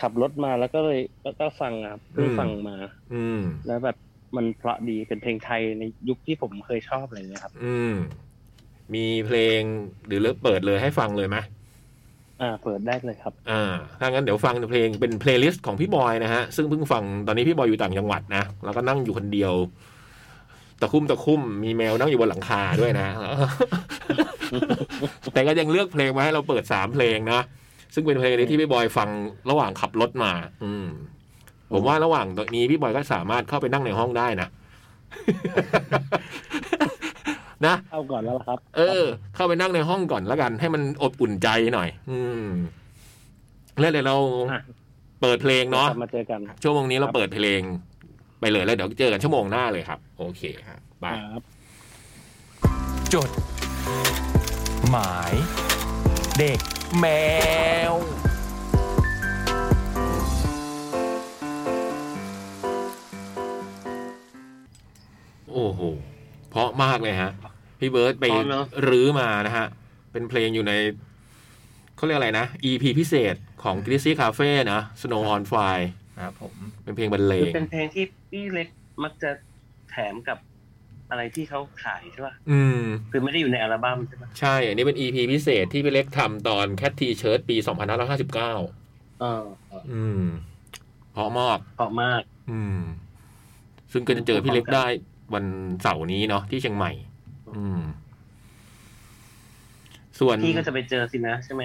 ขับรถมาแล้วก็เลยแล้วก็ฟังครับเพิ่งอืมฟังมา อืม แล้วแบบมันเพราะดีเป็นเพลงไทยในยุคที่ผมเคยชอบอะไรเงี้ยครับ อืม มีเพลงหรือเลิกเปิดเลยให้ฟังเลยไหมอ่า เปิดได้เลยครับ อ่า ถ้างั้นเดี๋ยวฟังเพลงเป็น playlist ของพี่บอยนะฮะ ซึ่งเพิ่งฟังตอนนี้พี่บอยอยู่ต่างจังหวัดนะ แล้วก็นั่งอยู่คนเดียว ตะคุ่มตะคุ่มมีแมวนั่งอยู่บนหลังคาด้วยนะ แต่ก็ยังเลือกเพลงมาให้เราเปิดสามเพลงนะ ซึ่งเป็นเพลงที่พี่บอยฟังระหว่างขับรถมา อืม ผมว่าระหว่างนี้พี่บอยก็สามารถเข้าไปนั่งในห้องได้นะนะเข้าก่อนแล้วล่ะครับ เออ เข้าไปนั่งในห้องก่อนแล้วกัน ให้มันอบอุ่นใจหน่อย อืมแล้วเดี๋ยวเราอะเปิดเพลงเนาะกลับมาเจอกันชั่วโมงนี้เราเปิดเพลง ไปเลยแล้วเดี๋ยวเจอกันชั่วโมงหน้าเลยครับ โอเคครับบายครับจด หมาย เด็กแมว โอ้โห เพราะมากเลยฮะ พี่เบิร์ตไปเพราะเนอะ รื้อมานะฮะ เป็นเพลงอยู่ในเขาเรียกอะไรนะ EP พิเศษของ g r i z z y Cafe นะ Snow on Fire ครับผม เป็นเพลงบรรเลคือง เป็นเพลงที่พี่เล็กมักจะแถมกับ อะไรที่เขาขายใช่ป่ะอืม คือไม่ได้อยู่ในอัลบั้มใช่ป่ะใช่ อันนี้เป็น EP พิเศษที่พี่เล็กทำตอน Cat T-shirt ปี2559เออเอออืมเพราะมากเพราะมาก อืม ซึ่งก็จะเจอพี่เล็กได้วันเสาร์นี้เนาะที่เชียงใหม่ อืม ส่วนพี่ก็จะไปเจอสินะใช่ไหม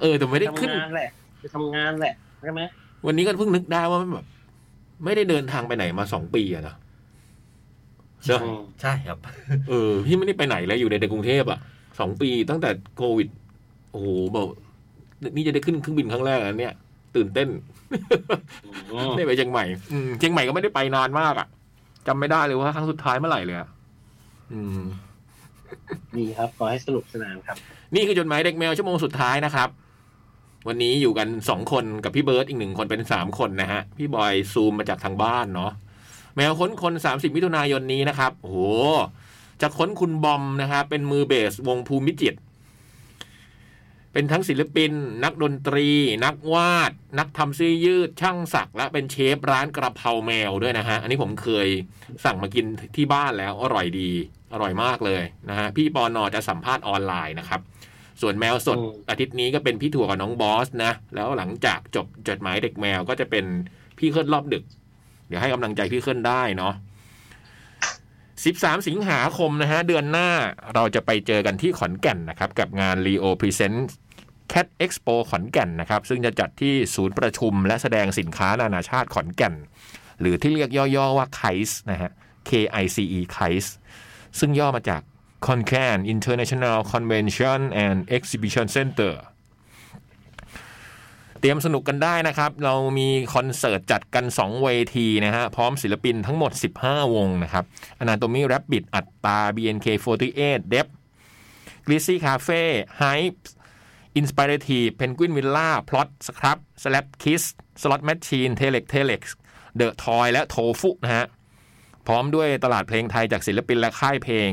เออแต่ไม่ได้ขึ้นทำงานแหละไปทำงานแหละใช่ไหมวันนี้ก็เพิ่งนึกได้ว่ามันแบบ ไม่ได้เดินทางไปไหนมาสองปีอะนะเนอะอืมใช่ครับ เออ พี่ไม่ได้ไปไหนเลยอยู่ในกรุงเทพอะสองปีตั้งแต่โควิด โอ้โหบอกนี่จะได้ขึ้นเครื่องบินครั้งแรกแล้วเนี่ยตื่นเต้นอืมได้ไปเชียงใหม่อืมเชียงใหม่ก็ไม่ได้ไปนานมากอะจำไม่ได้เลยว่าครั้งสุดท้ายเมื่อไหร่เลยอะอืมดีครับ ขอให้สนุกสนานครับ นี่คือจดหมายเด็กแมวชั่วโมงสุดท้ายนะครับ วันนี้อยู่กันสองคนกับพี่เบิร์ตอีกหนึ่งคนเป็นสามคนนะฮะ พี่บอยซูมมาจากทางบ้านเนาะแมวค้นคนสามสิบมิถุนายนนี้นะครับโหจะค้นคุณบอมนะครับเป็นมือเบสวงภูมิจิต เป็นทั้งศิลปิน นักดนตรี นักวาด นักทำเสื้อยืดช่างสักและเป็นเชฟร้านกระเพราแมวด้วยนะฮะ อันนี้ผมเคยสั่งมากินที่บ้านแล้วอร่อยดี อร่อยมากเลยนะฮะพี่ปอนอจะสัมภาษณ์ออนไลน์นะครับ ส่วนแมวสดอืมอาทิตย์นี้ก็เป็นพี่ถั่วกับน้องบอสนะ แล้วหลังจากจบจดหมายเด็กแมวก็จะเป็นพี่เคลื่อนรอบดึก เดี๋ยวให้กำลังใจพี่เคลื่อนได้เนาะ13 สิงหาคมนะฮะ เดือนหน้าเราจะไปเจอกันที่ขอนแก่นนะครับ กับงาน Leo Present Cat Expo ขอนแก่นนะครับ ซึ่งจะจัดที่ศูนย์ประชุมและแสดงสินค้านานาชาติขอนแก่น หรือที่เรียกย่อๆว่า KICE นะฮะ K I C E KICE ซึ่งย่อมาจาก Concan International Convention and Exhibition Center เตรียมสนุกกันได้นะครับ เรามีคอนเสิร์ตจัดกัน 2 เวทีนะฮะ พร้อมศิลปินทั้งหมด 15 วงนะครับ Anatomy Rabbit อัตตา BNK48 d e p Glissy Cafe Hype Inspirative Penguin Villa Plot Scrub Slap Kiss Slot Machine Telex Telex The Toy และ Tofu นะฮะ พร้อมด้วยตลาดเพลงไทยจากศิลปินและค่ายเพลง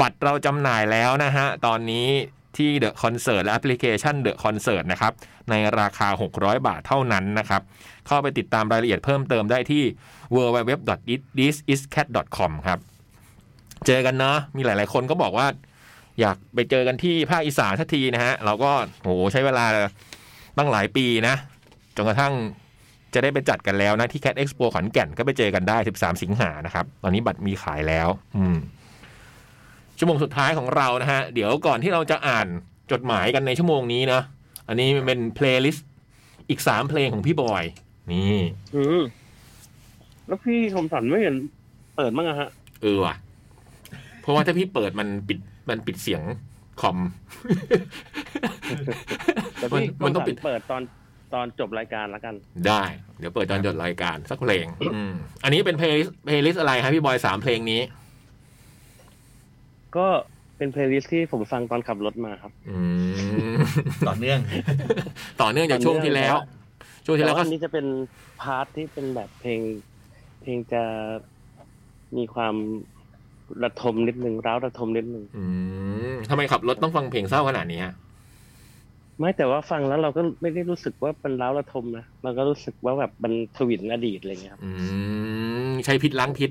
บัตรเราจำหน่ายแล้วนะฮะ ตอนนี้ที่ The Concert และแอปพลิเคชัน The Concert นะครับ ในราคา 600 บาทเท่านั้นนะครับ เข้าไปติดตามรายละเอียดเพิ่มเติมได้ที่ www.thisiscat.com ครับ เจอกันเนาะมีหลาย ๆ คนก็บอกว่า อยากไปเจอกันที่ภาคอีสานสักทีนะฮะ เราก็โหใช้เวลาตั้งหลายปีนะจนกระทั่ง จะได้ไปจัดกันแล้วนะที่ Cat Expo ขอนแก่นก็ไปเจอกันได้ 13 สิงหานะครับ ตอนนี้บัตรมีขายแล้ว อืม ชั่วโมงสุดท้ายของเรานะฮะ เดี๋ยวก่อนที่เราจะอ่านจดหมายกันในชั่วโมงนี้นะ อันนี้เป็น playlist อีกสามเพลงของพี่บอย นี่อืมแล้วพี่คมสันไม่เห็นเปิดมั้งอะฮะ เออว่ะ เพราะว่าถ้าพี่เปิดมันปิดมันปิดเสียงคอม แต่พี่มันมันต้องคสัปิดเปิดตอน ตอนจบรายการแล้วกัน ได้ เดี๋ยวเปิดตอนจบรายการสักเพลง อืมอันนี้เป็น play playlist อะไรฮะพี่บอยสามเพลงนี้ ก็เป็น playlist ที่ผมฟังตอนขับรถมาครับอืมต่อเนื่อง ต่อเนื่องจากช่วงที่แล้ว ช่วงที่แต่แล้วว่าก็อันนี้จะเป็น part ที่เป็นแบบเพลง เพลงจะมีความระทมนิดนึงร้าวระทมนิดนึงอืมทำไมขับรถต้องฟังเพลงเศร้าขนาดนี้ฮะ ไม่แต่ว่าฟังแล้วเราก็ไม่ได้รู้สึกว่าเป็นร้าวระทมนะเราก็รู้สึกว่าแบบมันทวินอดีตอะไรเงี้ยครับอืมใช้พิษล้างพิษ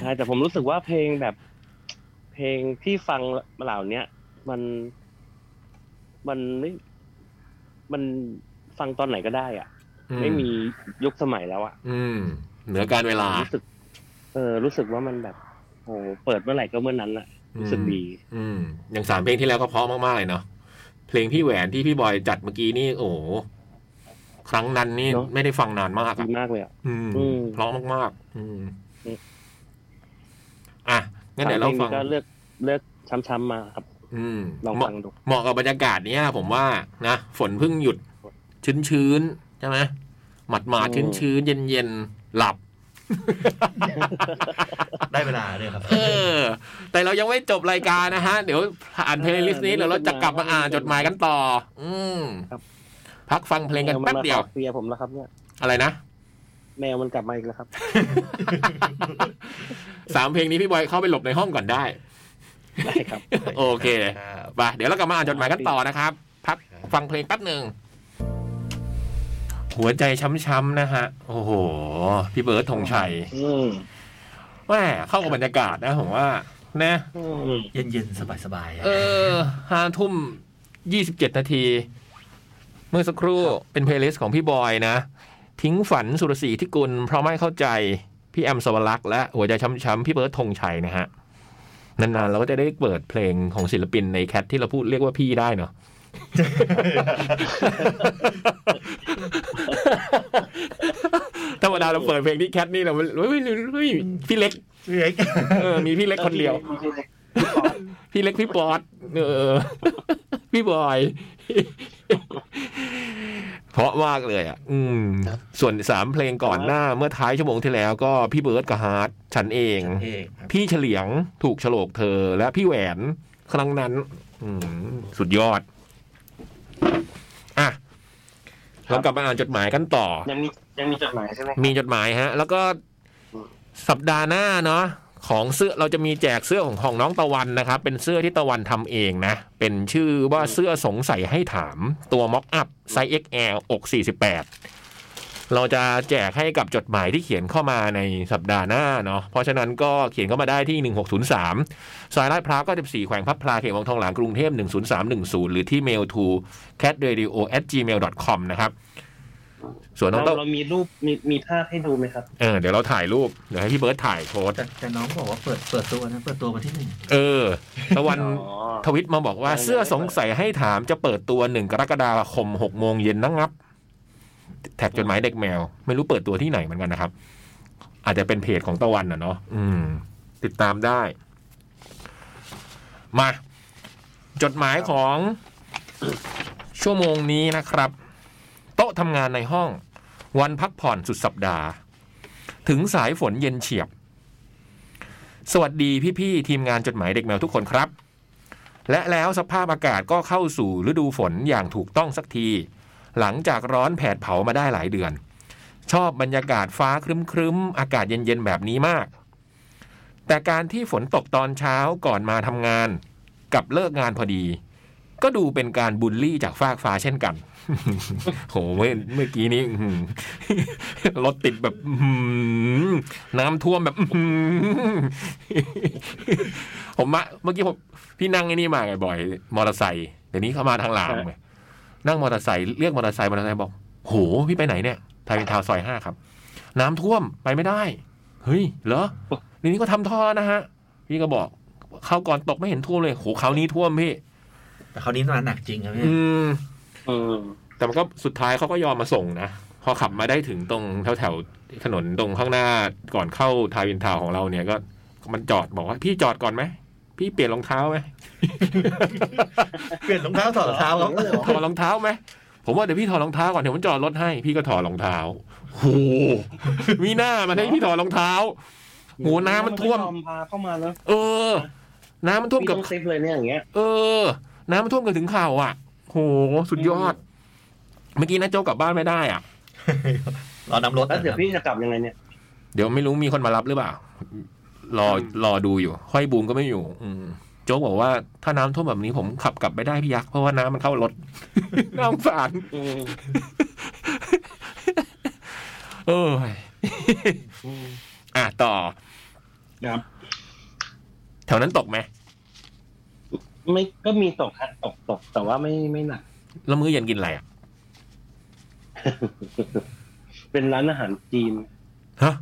ใช่แต่ผมรู้สึกว่าเพลงแบบ เพลงที่ฟังเหล่าเนี้ยมันมันไม่มันฟังตอนไหนก็ได้ อะอืไม่มียุคสมัยแล้วอะ อืม เหนือการเวลารู้สึก เออ รู้สึกว่ามันแบบโอ้เปิดเมื่อไหร่ก็เมื่อนั้นอะ รู้สึกดี อืมอย่างสามเพลงที่แล้วก็เพราะมากๆเลยเนาะ เพลงพี่แหวนที่พี่บอยจัดเมื่อกี้นี่ โอ้โหครั้งนั้นนี่เนอะไม่ได้ฟังนานมากดีอะมากเลยอะอืมอืมเพราะมากๆอืมอืมอะงั้นเดี๋ยวเราพลฟังงนี้ก็เลือกเลือกช้ำๆมาครับ อืมลองเหมาะฟังดูเหมาะกับบรรยากาศเนี้ยผมว่านะฝนเพิ่งหยุดชื้นชื้นๆใช่ไหมหมาดหมาดอืมชื้นชื้นเย็นเย็นๆหลับ ได้เวลาเลยครับเออ แต่เรายังไม่จบรายการนะฮะ เดี๋ยวผ่าน playlist นี้เดี๋ยวเราจะกลับมาอ่านจดหมายกันต่อ อืมครับพักฟังเพลงกันแป๊บเดียวแมมันมาขอเคลียร์ผมแล้วครับเนี่ยอะไรนะแมวมันกลับมาอีกแล้วครับ สามเพลงนี้พี่บอยเข้าไปหลบในห้องก่อนได้ ได้ครับ โอเคครับไป เดี๋ยวเรากลับมาอ่านจดหมายกันต่อนะครับ พักฟังเพลงแป๊บหนึ่ง หัวใจช้ำๆนะฮะ โอ้โห พี่เบิร์ดธงชัยอืมแหมเข้ากับบรรยากาศนะผมว่า นะอืมเย็นๆ สบายๆ เออห้าทุ่มยี่สิบเจ็ดนาที เมื่อสักครู่เป็น playlist ของพี่บอยนะ ทิ้งฝันสุรสีห์ อิทธิกุล เพราะไม่เข้าใจ พี่แอมสวรักษ์และหัวใจช้ำๆ พี่เบิร์ดธงชัยนะฮะ นานๆ เราก็จะได้เปิดเพลงของศิลปินในแคทที่เราพูดเรียกว่าพี่ได้เนาะ ธรรมดาเราเปิดเพลงที่แคทนี่เราเฮ้ยเฮ้ยพี่เล็กพี่เล็กเออมีพี่เล็กคนเดียว พี่เล็กพี่ป๊อตเออ พี่บอยเพราะมากเลยอะ อืม ส่วนสามเพลงก่อนหน้าเมื่อท้ายชั่วโมงที่แล้วก็พี่เบิร์ดกับฮาร์ดฉันเองเอกครับพี่เฉลียงถูกโฉลกเธอ และพี่แหวนครั้งนั้น อืมสุดยอด อะเรากลับมาอ่านจดหมายกันต่อ ยังมียังมีจดหมายใช่ไหมมีจดหมายฮะ แล้วก็อืมสัปดาห์หน้าเนาะของเสื้อเราจะมีแจกเสื้อของของน้องตะวันนะครับ เป็นเสื้อที่ตะวันทำเองนะ เป็นชื่อว่าเสื้อสงสัยให้ถามตัวม็อกอัพไซส์ XL อก 48 เราจะแจกให้กับจดหมายที่เขียนเข้ามาในสัปดาห์หน้าเนาะเพราะฉะนั้นก็เขียนเข้ามาได้ที่ 1603 ซอยลาดพร้าว94แขวงพลับพลาเขตวังทองหลางกรุงเทพ10310 หรือที่ mail to catradio at gmail com นะครับส่วนน้องเราตะเรามีรูปมีมีภาพให้ดูไหมครับเออเดี๋ยวเราถ่ายรูปเดี๋ยวให้พี่เบิร์ตถ่ายโพสต์แต่แต่น้องบอกว่าเปิดเปิดตัวนะเปิดตัววันที่หนึ่งเออตะวันอ๋อทวิตมาบอกว่าได้เสื้อสงสัยให้ถามจะเปิดตัวหนึ่งกรกฎาคมหกโมงเย็นนะงับ แท็กจดหมายเด็กแมว ไม่รู้เปิดตัวที่ไหนเหมือนกันนะครับ อาจจะเป็นเพจของตะวันนะเนาะอืมติดตามได้ มา จดหมายของชั่วโมงนี้นะครับ โต๊ะทำงานในห้อง วันพักผ่อนสุดสัปดาห์ ถึงสายฝนเย็นเฉียบ สวัสดีพี่ๆทีมงานจดหมายเด็กแมวทุกคนครับ และแล้วสภาพอากาศก็เข้าสู่ฤดูฝนอย่างถูกต้องสักที หลังจากร้อนแผดเผามาได้หลายเดือน ชอบบรรยากาศฟ้าครึ้มๆ อากาศเย็นๆ แบบนี้มาก แต่การที่ฝนตกตอนเช้าก่อนมาทำงาน กับเลิกงานพอดี ก็ดูเป็นการบูลลี่จากฟากฟ้าเช่นกันโหเมื่อเมื่อกี้นี้รถติดแบบน้ำท่วมแบบผมมาเมื่อกี้ผมพี่นั่งไอ้นี่มาไงบ่อย มอเตอร์ไซค์เดี๋ยวนี้เขามาทางหลังเลย นั่งมอเตอร์ไซค์เรียกมอเตอร์ไซค์มอเตอร์ไซค์บอกโหพี่ไปไหนเนี่ยทาวินทาวน์ซอยห้าครับ น้ำท่วมไปไม่ได้ เฮ้ยเหรอทีนี้ก็ทำท่อนะฮะ พี่ก็บอกเข้าวก่อนตกไม่เห็นท่วมเลยโหคราวนี้ท่วมพี่แต่คราวนี้มาหนักจริงครับพี่อืมอืมแต่มันก็สุดท้ายเขาก็ยอมมาส่งนะพอขับมาได้ถึงตรงแถวแถวๆถนนตรงข้างหน้าก่อนเข้าทาวินทาวน์ของเราเนี่ยก็มันจอดบอกว่าพี่จอดก่อนไหม พี่เปลี่ยนรองเท้าไหมเปลี่ยนรองเท้าถอดรองเท้าครับถอดรองเท้าไหมผมว่าเดี๋ยวพี่ถอดรองเท้าก่อนเดี๋ยวผมจอดรถให้ พี่ก็ถอดรองเท้าโหมีหน้ามันให้พี่ถอดรองเท้าโหน้ำมันท่วมไยอพาเข้ามาแล้วเออ น้ำมันท่วมพี่กับต้องเซฟเลยเนี่ยอย่างเงี้ย เออ น้ำมันท่วมกันถึงเข่าอะโหสุดยอด เมื่อกี้นะโจกกลับบ้านไม่ได้อะรอนำรถแล้วเดี๋ยวนะครับพี่จะกลับยังไงเนี่ยเดี๋ยวไม่รู้มีคนมารับหรือเปล่า รออืมรอดูอยู่ห้อยบูมก็ไม่อยู่ อืมโจ๊กบอกว่าถ้าน้ำท่วมแบบนี้ผมขับกลับไม่ได้พี่ยักษ์เพราะว่าน้ำมันเข้ารถน่าสงสารอืมเอออืมอะต่อครับแถวนั้นตกไหมไม่ก็มีตกฮะตกตกแต่ว่าไม่ไม่หนักแล้วมื้อเย็นกินอะไรอะเป็นร้านอาหารจีนฮะ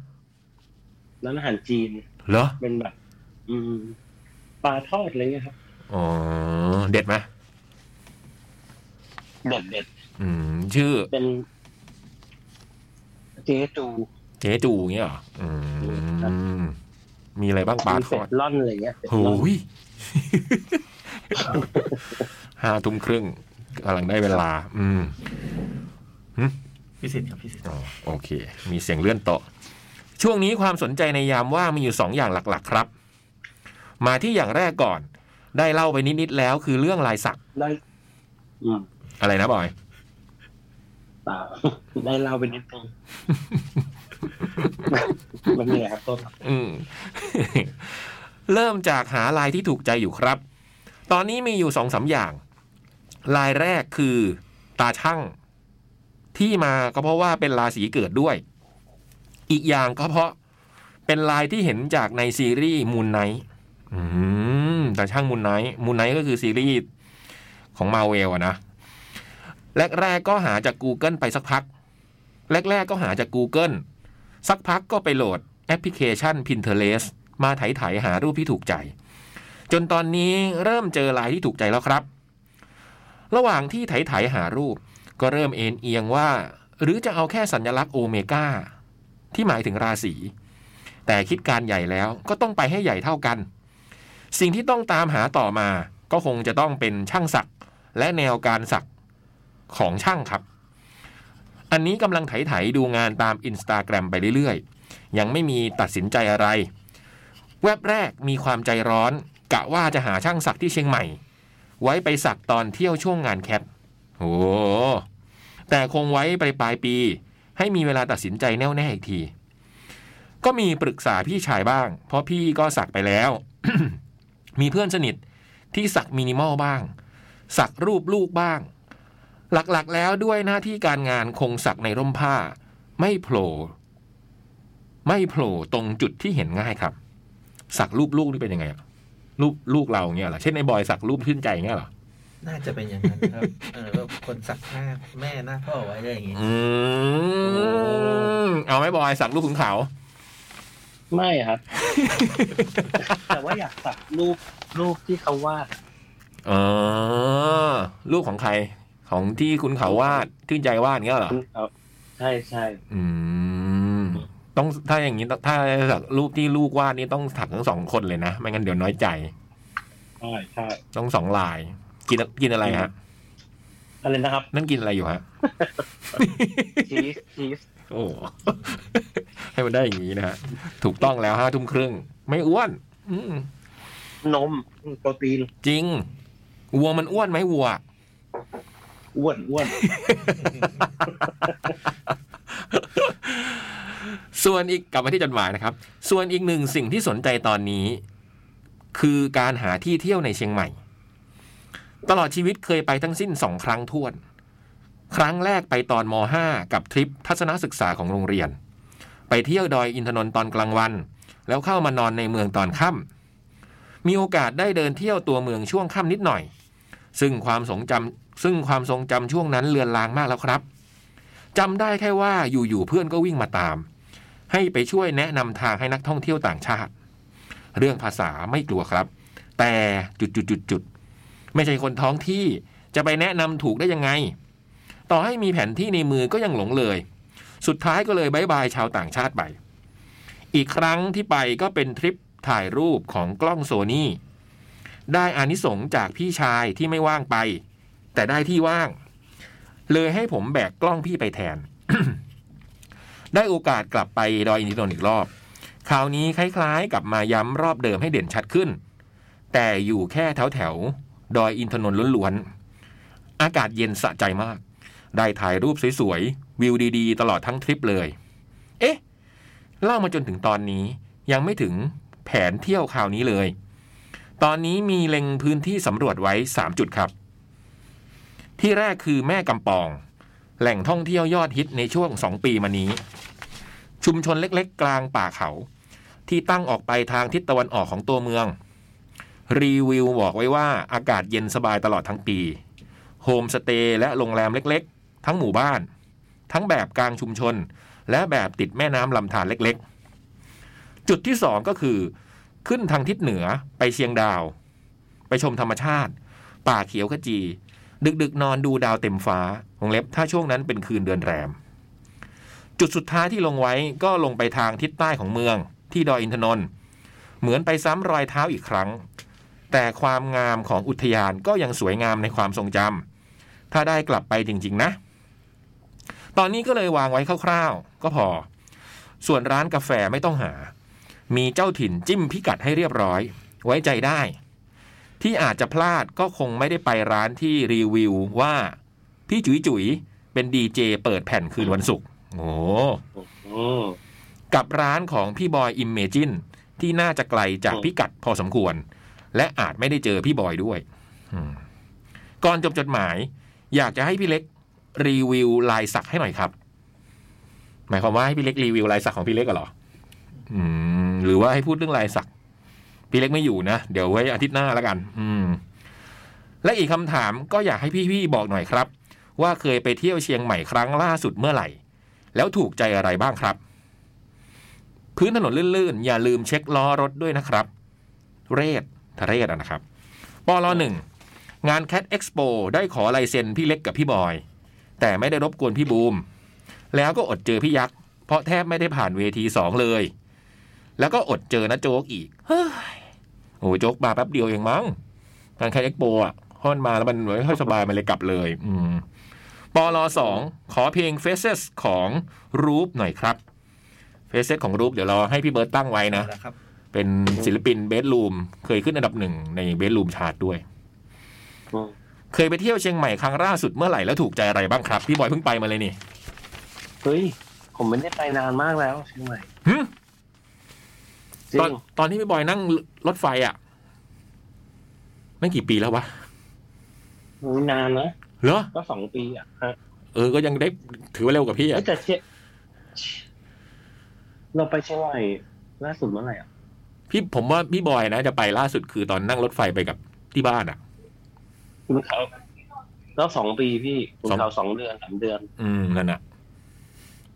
ร้านอาหารจีน เหรอเป็นแบบ อืมปลาทอดอะไรเงี้ยครับอ๋อเด็ดไหมเด็ดเด็ดอืม ชื่อเป็นเจ๊จูเจ๊จูเงี้ยเหรออืมมีอะไรบ้างปลามีทเป็อดดล่อนอะไรเงี้ยเป็ดโหล่อนยห้าทุ่มครึ่งกำลังได้เวลา อืมพี่สิทธิ์ครับพี่สิทธิ์อ๋อโอเค มีเสียงเลื่อนโต๊ะ ช่วงนี้ความสนใจในยามว่างมีอยู่สองอย่างหลักๆ ครับ มาที่อย่างแรกก่อน ได้เล่าไปนิด ๆ แล้วคือเรื่องลายสักได้อืมอะไรนะบอยเปล่าได้เล่าไปนิดนึงมันเหนื่อยครับต้นอืมเริ่มจากหาลายที่ถูกใจอยู่ครับ ตอนนี้มีอยู่สองสามอย่าง ลายแรกคือตาช่างที่มาก็เพราะว่าเป็นราศีเกิดด้วย อีกอย่างก็เพราะเป็นลายที่เห็นจากในซีรีส์ Moon Knight อืมตาชั่ง Moon Knight Moon Knight ก็คือซีรีส์ของมาเวลอะนะแรกๆก็หาจาก Google ไปสักพัก แรกๆก็หาจาก Google สักพักก็ไปโหลดแอปพลิเคชัน Pinterest มาไถๆหารูปที่ถูกใจ จนตอนนี้เริ่มเจอลายที่ถูกใจแล้วครับ ระหว่างที่ไถๆหารูป ก็เริ่มเอนเอียงว่า หรือจะเอาแค่สัญลักษณ์โอเมก้า ที่หมายถึงราศี แต่คิดการใหญ่แล้วก็ต้องไปให้ใหญ่เท่ากัน สิ่งที่ต้องตามหาต่อมาก็คงจะต้องเป็นช่างสักและแนวการสักของช่างครับ อันนี้กำลังไถๆดูงานตามอินสตาแกรมไปเรื่อยๆ ยังไม่มีตัดสินใจอะไร แวบแรกมีความใจร้อน กะว่าจะหาช่างสักที่เชียงใหม่ ไว้ไปสักตอนเที่ยวช่วงงานแคทโอ้แต่คงไว้ไปปลายปี ให้มีเวลาตัดสินใจแน่วแน่อีกที ก็มีปรึกษาพี่ชายบ้าง เพราะพี่ก็สักไปแล้ว มีเพื่อนสนิทที่สักมินิมอลบ้าง สักรูปลูกบ้าง หลักๆแล้วด้วยหน้าที่การงานคงสักในร่มผ้า ไม่โผล่ไม่โผล่ตรงจุดที่เห็นง่ายครับ สักรูปลูกนี่เป็นยังไงอะรูปลูกเราเงี้ยหรอเช่นไอ้บอยสักรูปชื่นใจเงี้ยหรอ น่าจะเป็นอย่างนั้นครับ เออแบบคนสักหน้าแม่หน้าพ่อไว้อะไรอย่างงี้ อืมเอาไหมบอยสักรูปขุนเขา ไม่ครับ แต่ว่าอยากสักรูปรูปที่เขาวาดเออรูปของใคร ของที่คุณเขาวาดชื่นใจวาดเงี้ยเหรอคุณเอาใช่ใช่อืม ต้องถ้าอย่างนี้ถ้าสักรูปที่ลูกวาดนี่ต้องถักทั้งสองคนเลยนะ ไม่งั้นเดี๋ยวน้อยใจ ใช่ใช่ต้องสองลาย กินกินอะไรฮะอะไรนะครับ นั่นกินอะไรอยู่ฮะชีสชีสโอ้ให้มันได้อย่างนี้นะฮะ ถูกต้องแล้วห้าทุ่มครึ่ง ไม่อ้วนอืมนมโปรตีนจริง วัวมันอ้วนไหมวัว อ้วนอ้วน ส่วนอีกกลับมาที่จดหมายนะครับ ส่วนอีกหนึ่งสิ่งที่สนใจตอนนี้ คือการหาที่เที่ยวในเชียงใหม่ ตลอดชีวิตเคยไปทั้งสิ้นสองครั้งท้วน ครั้งแรกไปตอนม .5 กับทริปทัศนศึกษาของโรงเรียน ไปเที่ยวดอยอินทนนท์ตอนกลางวัน แล้วเข้ามานอนในเมืองตอนค่ำมีโอกาสได้เดินเที่ยวตัวเมืองช่วงค่ำนิดหน่อย ซึ่งความทรงจำซึ่งความทรงจำช่วงนั้นเลือนลางมากแล้วครับจำได้แค่ว่าอยู่ๆเพื่อนก็วิ่งมาตาม ให้ไปช่วยแนะนำทางให้นักท่องเที่ยวต่างชาติ เรื่องภาษาไม่กลัวครับ แต่จุดจุดจุดจุดๆ ไม่ใช่คนท้องที่จะไปแนะนำถูกได้ยังไง ต่อให้มีแผนที่ในมือก็ยังหลงเลย สุดท้ายก็เลยบายบายชาวต่างชาติไป อีกครั้งที่ไปก็เป็นทริปถ่ายรูปของกล้องโซนี่ได้อานิสงจากพี่ชายที่ไม่ว่างไป แต่ได้ที่ว่าง เลยให้ผมแบกกล้องพี่ไปแทน ได้โอกาสกลับไปดอยอินทนนท์อีกรอบ คราวนี้คล้ายๆ กับมาย้ำรอบเดิมให้เด่นชัดขึ้น แต่อยู่แค่แถวแถว ดอยอินทนนท์ล้วนๆ อากาศเย็นสะใจมาก ได้ถ่ายรูปสวยๆ วิวดีๆ ตลอดทั้งทริปเลย เอ๊ะ เล่ามาจนถึงตอนนี้ยังไม่ถึงแผนเที่ยวคราวนี้เลย ตอนนี้มีเล็งพื้นที่สำรวจไว้ 3 จุดครับ ที่แรกคือแม่กำปอง แหล่งท่องเที่ยวยอดฮิตในช่วง 2 ปีมานี้ ชุมชนเล็กๆ กลางป่าเขา ที่ตั้งออกไปทางทิศตะวันออกของตัวเมือง รีวิวบอกไว้ว่าอากาศเย็นสบายตลอดทั้งปีโฮมสเตย์และโรงแรมเล็กๆ ทั้งหมู่บ้าน ทั้งแบบกลางชุมชน และแบบติดแม่น้ำลำธารเล็กๆ จุดที่สองก็คือ ขึ้นทางทิศเหนือไปเชียงดาว ไปชมธรรมชาติ ป่าเขียวขจี ดึกๆ นอนดูดาวเต็มฟ้าวงเล็บถ้าช่วงนั้นเป็นคืนเดือนแรม จุดสุดท้ายที่ลงไว้ก็ลงไปทางทิศใต้ของเมืองที่ดอยอินทนนท์เหมือนไปซ้ำรอยเท้าอีกครั้ง แต่ความงามของอุทยานก็ยังสวยงามในความทรงจำถ้าได้กลับไปจริง ๆ นะ ตอนนี้ก็เลยวางไว้คร่าวๆ ก็พอ ส่วนร้านกาแฟไม่ต้องหา มีเจ้าถิ่นจิ้มพิกัดให้เรียบร้อย ไว้ใจได้ ที่อาจจะพลาดก็คงไม่ได้ไปร้านที่รีวิวว่า พี่จุ๋ยจุ๋ยเป็นดีเจเปิดแผ่นคืนวันศุกร์โอ้อืมกับร้านของพี่บอย Imagine ที่น่าจะไกลจากพิกัดพอสมควร และอาจไม่ได้เจอพี่บอยด้วยอืมก่อนจบจดหมาย อยากจะให้พี่เล็กรีวิวลายสักให้หน่อยครับ หมายความว่าให้พี่เล็กรีวิวลายสักของพี่เล็กเหรออืม หรือว่าให้พูดเรื่องลายสัก พี่เล็กไม่อยู่นะ เดี๋ยวไว้อาทิตย์หน้าแล้วกัน อืม และอีกคำถามก็อยากให้พี่ๆบอกหน่อยครับ ว่าเคยไปเที่ยวเชียงใหม่ครั้งล่าสุดเมื่อไหร่ แล้วถูกใจอะไรบ้างครับ พื้นถนนลื่นๆ อย่าลืมเช็คล้อรถด้วยนะครับ เรศ ทะเรศนะครับปลหนึ่งงาน Cat Expo ได้ขอลายเซ็นพี่เล็กกับพี่บอย แต่ไม่ได้รบกวนพี่บูม แล้วก็อดเจอพี่ยักษ์ เพราะแทบไม่ได้ผ่านเวทีสองเลย แล้วก็อดเจอนะโจ๊กอีก เฮ้ยโอ้โจ๊กมาแป๊บเดียวเองมั้งงาน Cat Expo อะเพราะมันมาแล้วมันไม่ค่อยสบายมันเลยกลับเลย อืมปลสองขอเพลง Faces ของรูปหน่อยครับ Faces ของรูปเดี๋ยวรอให้พี่เบิร์ตตั้งไว้นะนะครับ เป็นศิลปินเบสรูมเคยขึ้นอันดับหนึ่งในเบสรูมชาร์ตด้วยอืมเคยไปเที่ยวเชียงใหม่ครั้งล่าสุดเมื่อไหร่แล้วถูกใจอะไรบ้างครับพี่บอยเพิ่งไปมาเลยนี่เฮ้ยผมไม่ได้ไปนานมากแล้วเชียงใหม่หึจริตอนงตอนที่พี่บอยนั่งรถไฟอะนั่นกี่ปีแล้ววะโอ้ยนานนะเหรอก็สองปีอะฮะเออก็ยังได้ถือว่าเร็วกว่าพี่อะเอ้ยแต่เชียเราไปเชียงใหม่ล่าสุดเมื่อไหร่อะ พี่ผมว่าพี่บอยนะจะไปล่าสุดคือตอนนั่งรถไฟไปกับที่บ้านอะคุณเขาก็สองปีพี่คุณสองเขาสองเดือนสามเดือน อืมนั่นน่ะ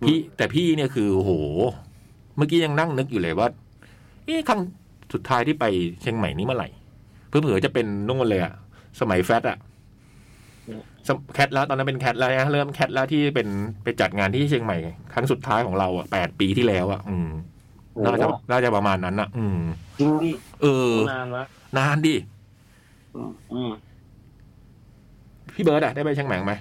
พี่แต่พี่เนี่ยคือโอ้โห เมื่อกี้ยังนั่งนึกอยู่เลยว่าเอ๊ะครั้งสุดท้ายที่ไปเชียงใหม่นี้เมื่อไหร่เพื่อเผื่อๆจะเป็นนู่นเลยอะสมัยแฟตอะสมแคทแล้วตอนนั้นเป็นแคทแล้วนะเริ่มแคทแล้วที่เป็นไปจัดงานที่เชียงใหม่ ครั้งสุดท้ายของเราอะแปดปีที่แล้วอะอืมโอ้ น่าจะน่าจะประมาณนั้นอะอืมจริงดิเออนานละนานดิอืมอืมพี่เบิร์ดอะได้ไปเชียงใหม่ไหม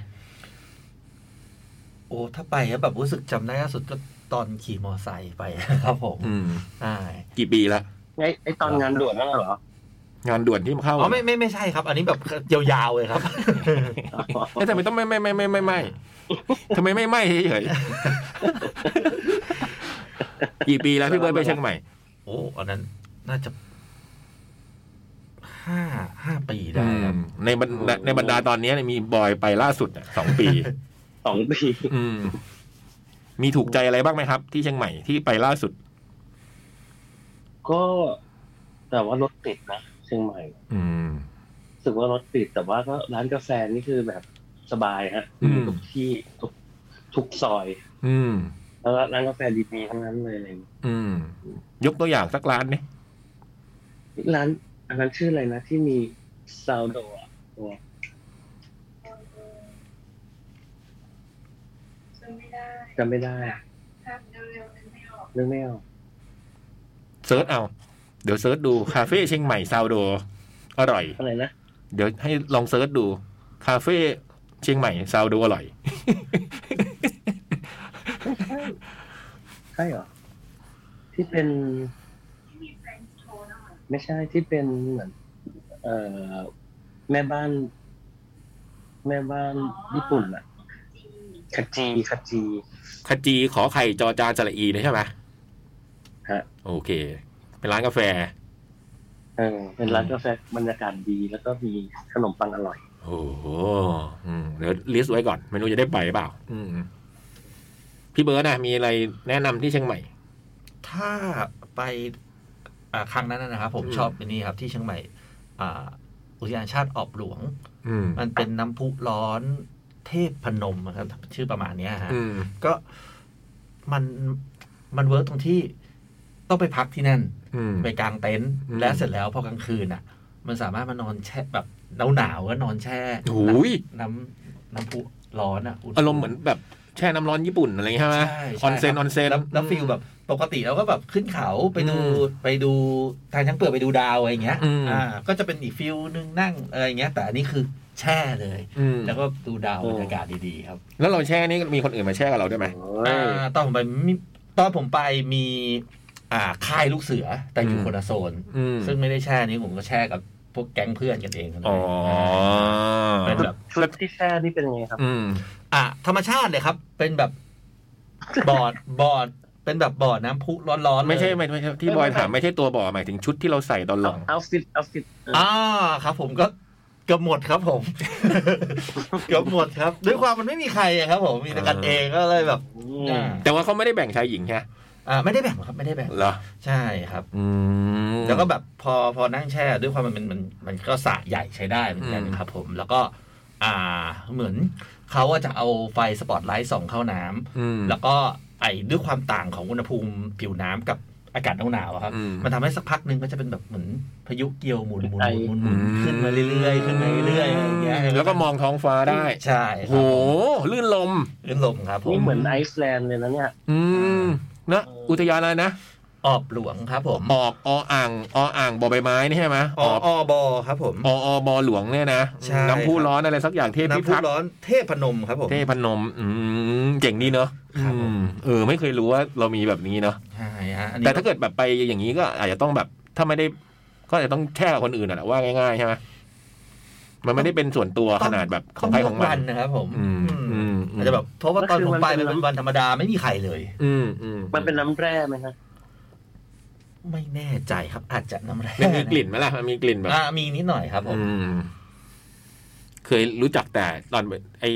โอ้ถ้าไปแล้วแบบรู้สึกจำได้ล่าสุดก็ตอนขี่มอไซค์ไปครับผม อืมใช่กี่ปีละไอไอตอนงานด่วนนั่นเหรองานด่วนที่มาเข้าอ๋อไม่ไม่ไม่ใช่ครับ อันนี้แบบยาวๆเลยครับเอ๊ะทำไมต้องไม่ไม่ไม่ไม่ไม่ไม่ทำไมไม่ไม่เฉยๆ กี่ปีแล้วพี่เบิร์ดไปเชียงใหม่ โอ้อันนั้นน่าจะห้าห้าปีได้ครับในบรรดาในบรรดาตอนนี้เนี่ยมีบอยไปล่าสุดอะสองปีสองปีอืมมีถูกใจอะไรบ้างไหมครับ ที่เชียงใหม่ที่ไปล่าสุด ก็แต่ว่ารถติดนะเชียงใหม่ อืมรู้สึกว่ารถติดแต่ว่าก็ร้านกาแฟนี่คือแบบสบายฮะอืมทุกที่ทุกทุกซอย อืม แล้วร้านกาแฟดีๆทั้งนั้นเลยอะไรอย่างเงี้ยอืม ยกตัวอย่างสักร้านนี่ร้าน อันนั้นชื่ออะไรนะที่มีsourdough อะตัวจำไม่ได้จำไม่ได้ภาพเร็วๆนึกไม่ออกนึกไม่ออก search เอา เดี๋ยว search ดูคาเฟ่เชียงใหม่ sourdough อร่อยอะไรนะเดี๋ยวให้ลอง search ดู คาเฟ่เชียงใหม่ sourdough อร่อย ใช่เหรอ ที่เป็นที่มีเฟรนช์โทนนะคะไม่ใช่ที่เป็นเหมือน เอ่อ แม่บ้าน แม่บ้านญี่ปุ่นอะจีคาจีคาจีคาจีขอไข่จอจานสระอีนะใช่ไหมฮะ โอเค เป็นร้านกาแฟ เออ เป็นร้านกาแฟบรรยากาศดี แล้วก็มีขนมปังอร่อย โอ้โหอืมเดี๋ยวลิสต์ไว้ก่อน ไม่รู้จะได้ไปหรือเปล่า อืม พี่เบิร์ดนะมีอะไรแนะนำที่เชียงใหม่ ถ้าไปอ่าครั้งนั้นนะนะครับ ผมอืมชอบอันนี้ครับ ที่เชียงใหม่อ่าอุทยานชาติออบหลวงอืมมันเป็นน้ำพุร้อนเทพพนมอะครับชื่อประมาณเนี้ยฮะอืมก็มันมัน work ตรงที่ต้องไปพักที่นั่นอืมไปกางเต็นท์อืมและเสร็จแล้วพอกลางคืนอะ มันสามารถมานอนแช่แบบหนาวหนาวๆก็นอนแช่โอ้ยน้ำน้ำพุร้อนอะนอารมณ์เหมือนแบบ แช่น้ำร้อนญี่ปุ่นอะไรอย่างเงี้ยใช่ไหมใช่ออนเซนใช่ออนเซนแล้วแล้ว feel แบบปกติเราก็แบบขึ้นเขาไปดูอืมไปดูทางช้างเปลือกไปดูดาวอะไรอย่างเงี้ยอืมอ่าก็จะเป็นอีก feel นึงนั่งอะไรอย่างเงี้ย แต่อันนี้คือแช่เลยอืมแล้วก็ดูดาวโอ้บรรยากาศดีๆครับ แล้วเราแช่นี่มีคนอื่นมาแช่กับเราด้วยไหมอ่าตอนผมไปมีตอนผมไปมี อ่าค่ายลูกเสือแต่อยู่อืมคนละโซนอืมซึ่งไม่ได้แช่นี้ผมก็แช่กับ พวกแก๊งเพื่อนกันเองเลยอ๋อเป็นแบบชุดที่แช่นี่เป็นยังไงครับ อืมอะธรรมชาติเลยครับ เป็นแบบบอร์ดบอร์ดเป็นแบบบอร์ดน้ำพุร้อนๆ ไม่ใช่เลยไม่ไม่ใช่ที่บอยถามไม่ใช่ตัวบ่อหมายถึงชุดที่เราใส่ตอนหลัง outfit outfit อ่าครับ ผมก็เกือบหมดครับ ผมเกือบหมดครับ ด้วยความมันไม่มีใครอะครับ ผมมีแต่กันเองก็เลยแบบอ่าแต่ว่าเขาไม่ได้แบ่งชายหญิงใช่ ไหมอ่าไม่ได้แบ่งครับไม่ได้แบ่งเหรอใช่ครับอืมแล้วก็แบบพอพอนั่งแช่ด้วยความมันมันมันมันก็สระใหญ่ใช้ได้เหมือนกันอืมครับ ผมแล้วก็ อ่าเหมือนเขาอะจะเอาไฟสปอตไลท์ส่องเข้าน้ำอืมแล้วก็ไอ้ด้วยความต่างของอุณหภูมิผิวน้ำกับอากาศหนาวๆอะครับอืมมันทำให้สักพักหนึ่งก็จะเป็นแบบเหมือนพายุเกี่ยวหมุนหมุนไอหมุนหมุนหมุนขึ้นมาเรื่อยๆขึ้นมาเรื่อยๆอะไรอย่างเงี้ยแล้วก็มองท้องฟ้าได้ ใช่คโหรับลื่นรมย์รื่นรมย์ครับผมนี่เหมือนไอซ์แลนด์เลยนะเนี่ย อืม นะเอออุอุทยานอะไรนะออบหลวงครับผมออบออ่างออ่างบอใบไม้นี่ใช่ไหมอออบอครับผมอออบอหลวงเนี่ยนะใช่น้ำพุร้อนอะไรสักอย่างเทพพิน้ำพุทักษ์ร้อนเทพนมครับผมเทพนมอืมเจ๋งดีเนอะครับผมอืมเออไม่เคยรู้ว่าเรามีแบบนี้เนอะใช่ฮะอันนี้แต่ถ้าเกิดแบบไปอย่างนี้ก็อาจจะต้องแบบถ้าไม่ได้ก็อาจจะต้องแช่กับคนอื่นอะว่าง่ายๆใช่ไหม มันไม่ได้เป็นส่วนตัวขนาดแบบของใครของมัวันนนะครับผมอืมอืมอืมอาจจะแบบเพราะว่าตอนก็คือผมมันไปเป็มันนเป็นวันธรรมดาไม่มีใครเลย อืมอืมมันเป็นน้ำแร่ไหมฮะไม่แน่ใจครับ อาจจะน้ำแร่มันมีกลิ่นไหมล่ะมันมีกลิ่นแบบอ่ามีนิดหน่อยครับผมอืมเคยรู้จักแต่ตอนไอ้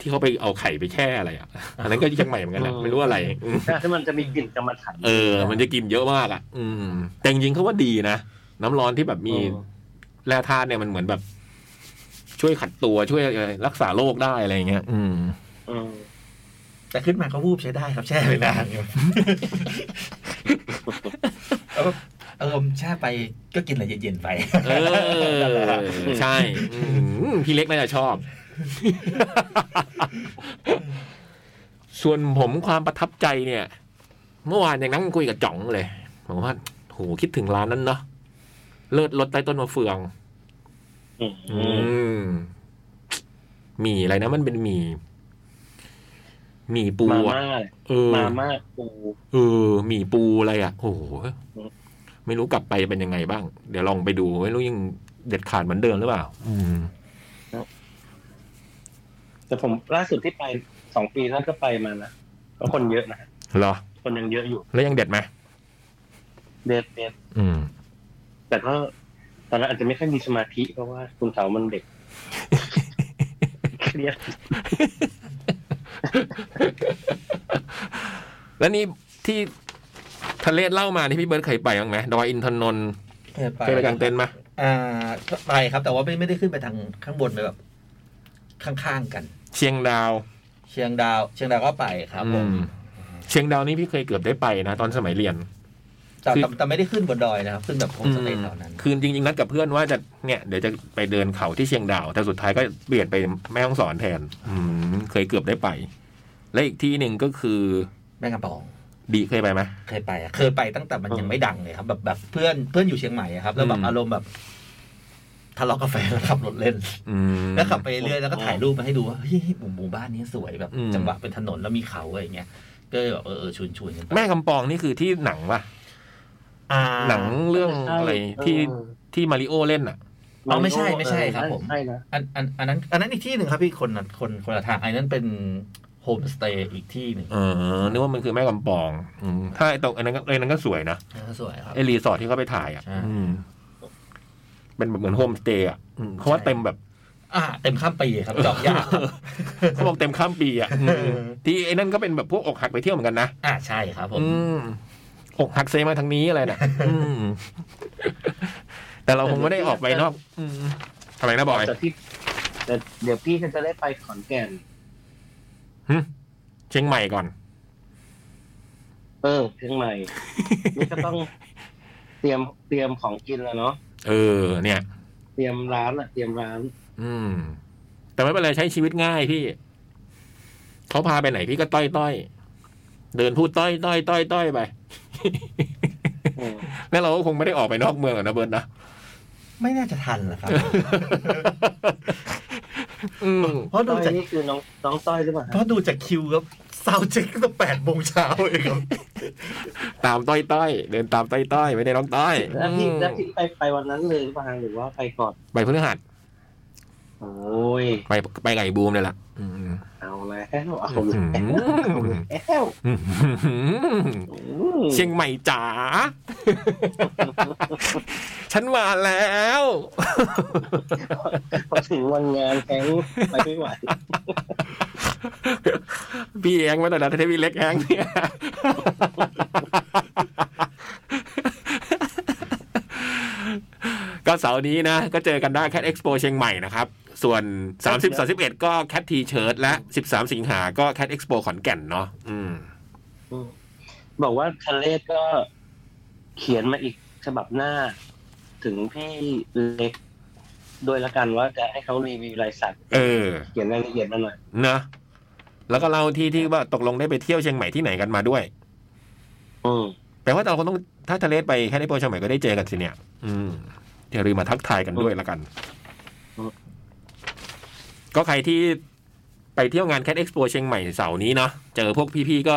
ที่เขาไปเอาไข่ไปแช่อะไรอะ อันนั้นก็ที่เชียงใหม่เหมือนกันนะอืมไม่รู้อะไรอืมใช่ที่มันจะมีกลิ่นกรรมฐานเออ มันจะกินเยอะมากอะ อืม แต่จริงๆเขาว่าดีนะ น้ำร้อนที่แบบมีอืมแร่ธาตุเนี่ยมันเหมือนแบบ ช่วยขัดตัวช่วยรักษาโรคได้อะไรอย่างเงี้ยอืมอืมแต่ขึ้นมาก็วูบใช้ได้ครับแช่ไปนานครับแล้วก็เออแช่ไปก็กินอะไรเย็นๆไปเออใช่อืมพี่เล็กน่าจะชอบ ส่วนผมความประทับใจเนี่ย เมื่อวานยังนั่งคุยกับจ่องเลยผมว่าโหคิดถึงร้านนั้นเนาะเลิศรถใต้ต้นมะเฟืองอืมอืม หมี่อะไรนะมันเป็นหมี่หมี่ปูมาอะม่าเออมาม่าปูเออหมี่ปูอะไรอะโอ้โหไม่รู้กลับไปเป็นยังไงบ้าง เดี๋ยวลองไปดู ไม่รู้ยังเด็ดขาดเหมือนเดิมหรือเปล่า อืมแต่ผมล่าสุดที่ไปสองปีนั้นก็ไปมานะก็คนเยอะนะเหรอ คนยังเยอะอยู่ แล้วยังเด็ดไหมเด็ดเด็ดอืม แต่ก็ ตอนนั้นอาจจะไม่ค่อยมีสมาธิเพราะว่าคุณเสามันเด็กเครียดแล้วนี่ที่ทะเลเล่ามาที่พี่เบิร์ดเคยไปบ้างไหมดอยอินทนนท์เคยไปกางเต็นท์ไหมอ่าไปครับ แต่ว่าไม่ไม่ได้ขึ้นไปทางข้างบนไปแบบ ข้างๆกัน เชียงดาว เชียงดาว เชียงดาวก็ไปครับผอืมมเชียงดาวนี่พี่เคยเกือบได้ไปนะ ตอนสมัยเรียน แต่คือแต่แต่ไม่ได้ขึ้นบนดอยนะครับ ขึ้นแบบโฮมสเตย์แถวนั้น คือจริงๆนัดกับเพื่อนว่าจะเนี่ยเดี๋ยวจะไปเดินเขาที่เชียงดาว แต่สุดท้ายก็เปลี่ยนไปแม่ฮ่องสอนแทน อืมเคยเกือบได้ไป และอีกที่หนึ่งก็คือแม่กำปอง ดีเคยไปไหม เคยไปอะเคยไปตั้งแต่มันยังไม่ดังเลยครับ แบบแบบเพื่อนเพื่อนอยู่เชียงใหม่อะครับ แล้วแบอืบม อารมณ์แบบทะเลาะกับแฟนแล้วขับรถเล่น อืม แล้วขับไปเรื่อยแล้วก็ถ่ายรูปมาให้ดูว่าเฮ้ยหมู่หมู่บ้านนี้สวยแบบอืม จังหวะเป็นถนนแล้วมีเขาอะไรอย่างเงี้ยก็เลยแบบเออเออชวนชวนกันไปแม่กำปองนี่คือที่หนังปะอ่า หนังเรื่องใช่อะไรที่เออที่มาริโอเล่นอะอ๋อไม่ใช่ไม่ใช่ครับผมใช่นะอันอันอันนั้น อันนั้นอีกที่หนึ่งครับพี่คนละคนคนละทางอันนั้นเป็นโฮมสเตย์อีกที่หนึ่งเออนึกว่ามันคือแม่กำปองอืมถ้าไอ้ตรงอันนั้นก็ไอ้นั้นก็สวยนะอ่าสวยครับไอ้รีสอร์ทที่เขาไปถ่ายอะใช่อืมเป็นแบบเหมือนโฮมสเตย์อะอืมเขาว่าเต็มแบบ อ่า เต็มข้ามปีครับจองยากครับเขาบอกเต็มข้ามปีอะอืมที่ไอ้นั่นก็เป็นแบบพวกอกหักไปเที่ยวเหมือนกันนะอ่าใช่ครับผม อืมอกหักเซมาทางนี้อะไรน่ะอืมแต่เราคงไม่ได้ออกไปนอกอืมทำไมนะบอยแต่พี่แต่เดี๋ยวพี่ก็จะได้ไปขอนแก่นหึเชียงใหม่ก่อน เออเชียงใหม่นี่ก็ต้องเตรียมเตรียมของกินแล้วเนาะเออ เนี่ย เตรียมร้านอะเตรียมร้าน อืม แต่ไม่เป็นไรใช้ชีวิตง่ายพี่เขาพาไปไหนพี่ก็ต้อยต้อย เดินพูดต้อยต้อยต้อยต้อยไปอืมแล้วเราก็คงไม่ได้ออกไปนอกเมืองหรอกนะเบิร์ดนะไม่น่าจะทันแหละครับอืมเพราะต้ดูอยจากนี่คือน้องน้องต้อยหรือเปล่าเพราะดูจากคิวครับซาวเช็คตั้งแต่แปดโมงเช้าเองครับตามต้อยต้อยเดินตามต้อยต้อยไม่ได้น้องต้อยแล้วพี่อืมแล้วพี่ไปไปวันนั้นเลยหรือเปล่าหรือว่าไปก่อนไปพฤหัส โอ้ยไปไปไก่บูมเลยล่ะอืมเอาแล้วเอาอืมแล้วอืมอืมเชียงใหม่จ๋าฉันมาแล้วพอถึงวันงานแข่งไปไม่ไหวพี่แองมาแต่ละเทวีเล็กแองเนี่ย ก็เสาร์นี้นะ ก็เจอกันได้แค t เอ็กซ์โปเชียงใหม่นะครับ ส่วน 30 31 ก็แค t ทีเชิร์ตและ 13 สิงหาก็แค t เอ็กซ์โปขอนแก่นเนาะอืม บอกว่าทะเลศก็เขียนมาอีกฉบับหน้า ถึงพี่เล็กโดยละกันว่าจะให้เขารีวิวรายสัตว์เออ เขียนรายละเอียดมาหน่อยนะ แล้วก็เล่าที่ที่ว่าตกลงได้ไปเที่ยวเชียงใหม่ที่ไหนกันมาด้วย อืมแปลว่าเราคงต้องถ้าทะเลไปแค่ในโปรเชียงใหม่ก็ได้เจอกันสิเนี่ย อืม อย่าลืมมาทักทายกันด้วยละกัน ก็ใครที่ไปเที่ยวงานแค t เอ็กซ์โปเชียงใหม่เสาร์นี้เนาะเจอพวกพี่ๆก็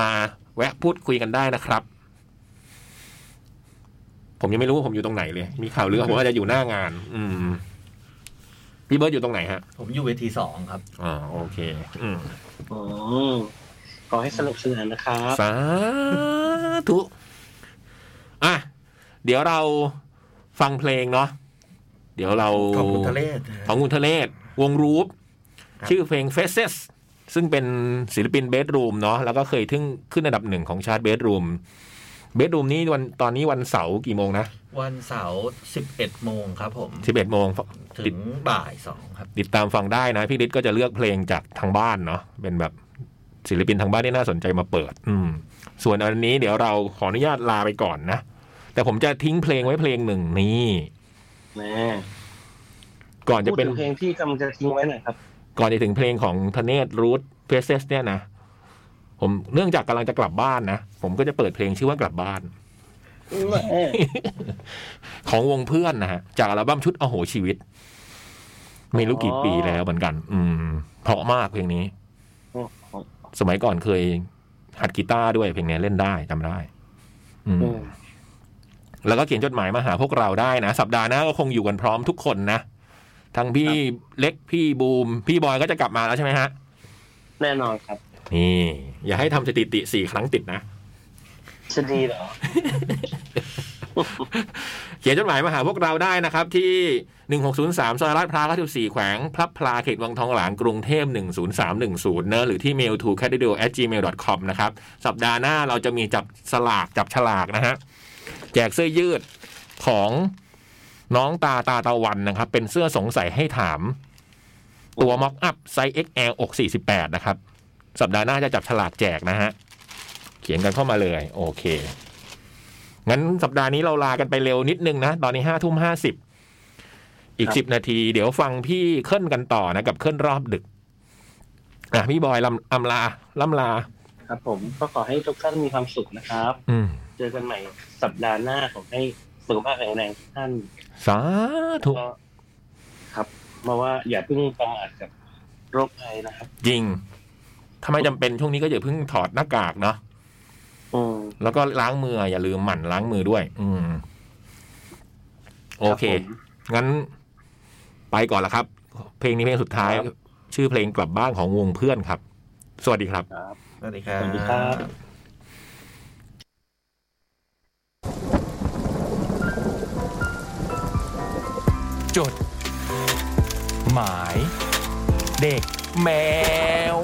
มาแวะพูดคุยกันได้นะครับ ผมยังไม่รู้ว่าผมอยู่ตรงไหนเลย มีข่าวเรื่องผมว่าจะอยู่หน้างาน อืม พี่เบิร์ดอยู่ตรงไหนฮะ ผมอยู่เวทีสองครับอ่าโอเค อืมอืมขอให้สนุกสนานนะครับ สาธุ อะ เดี๋ยวเรา ฟังเพลงเนาะเดี๋ยวเราขอบคุณทะเลศของคุณทะเลศวงรูปครับชื่อเพลง Faces ซึ่งเป็นศิลปินเบสรูมเนาะแล้วก็เคยทึ่งขึ้นอันดับหนึ่งของชาร์ตเบสรูมเบสรูมนี้วันตอนนี้วันเสาร์กี่โมงนะ วันเสาร์สิบเอ็ดโมงครับผม11โมงถึงบ่ายสองครับ ติดตามฟังได้นะ พี่ฤทธิ์ก็จะเลือกเพลงจากทางบ้านเนาะเป็นแบบศิลปินทางบ้านที่น่าสนใจมาเปิด อืม ส่วนอันนี้เดี๋ยวเราขออนุญาตลาไปก่อนนะ แต่ผมจะทิ้งเพลงไว้เพลงหนึ่งนี่แหม่ก่อนจะพูดเป็นถึงเพลงที่กำลังจะทิ้งไว้หน่อยครับ ก่อนจะถึงเพลงของทเนศรูทเพเซสเนี่ยนะผมเนื่องจากกำลังจะกลับบ้านนะ ผมก็จะเปิดเพลงชื่อว่ากลับบ้านแหม่ของวงเพื่อนนะฮะ จากอัลบั้มชุดอโหชีวิต ไม่รู้กี่ปีแล้วเหมือนกัน อืม เพราะมากเพลงนี้ สมัยก่อนเคยหัดกีตาร์ด้วยเพลงนี้เล่นได้จำได้ อืมอืม แล้วก็เขียนจดหมายมาหาพวกเราได้นะ สัปดาห์หน้าก็คงอยู่กันพร้อมทุกคนนะทั้งพี่เล็กพี่บูม พี่บอยก็จะกลับมาแล้วใช่ไหมฮะ แน่นอนครับ นี่ อย่าให้ทำสถิติสี่ครั้งติดนะจะดีเหรอ เขียนจดหมายมาหาพวกเราได้นะครับ ที่1603ซอยลาดพร้าว94แขวง พลับพลาเขตวังทองหลางกรุงเทพ10310เนอะหรือที่ mail to c a t i d o at gmail com นะครับ สัปดาห์หน้าเราจะมีจับสลากจับฉลากนะฮะ แจกเสื้อยืดของน้องตาตาตะวันนะครับ เป็นเสื้อสงสัยให้ถาม ตัวม็อกอัพไซส์ XL อก 48 นะครับ สัปดาห์หน้าจะจับฉลากแจกนะฮะ เขียนกันเข้ามาเลย โอเค งั้นสัปดาห์นี้เราลากันไปเร็วนิดนึงนะ ตอนนี้ห้าทุ่มห้าสิบอีกครับสิบนาที เดี๋ยวฟังพี่เคลื่อนกันต่อนะกับเคลื่อนรอบดึก อะพี่บอยลำอำลาล่ำลา ครับผมก็ขอให้ทุกท่านมีความสุขนะครับ อืม เจอกันใหม่สัปดาห์หน้าขอให้สุขภาพแข็งแรงทุกท่าน สาธุก็ครับเพราะว่าอย่าเพิ่งประมาทกับโรคภัยนะครับ จริง ถ้าไม่จำเป็นช่วงนี้ก็อย่าเพิ่งถอดหน้ากากเนาะอืมแล้วก็ล้างมืออย่าลืมหมั่นล้างมือด้วย อืม โอเครับผมงั้นไปก่อนละครับ เพลงนี้เพลงสุดท้ายครับชื่อเพลงกลับบ้านของวงเพื่อนครับ สวัสดีครับครับสวัสดีครับสวัสดีครับ จด หมาย เด็กแมว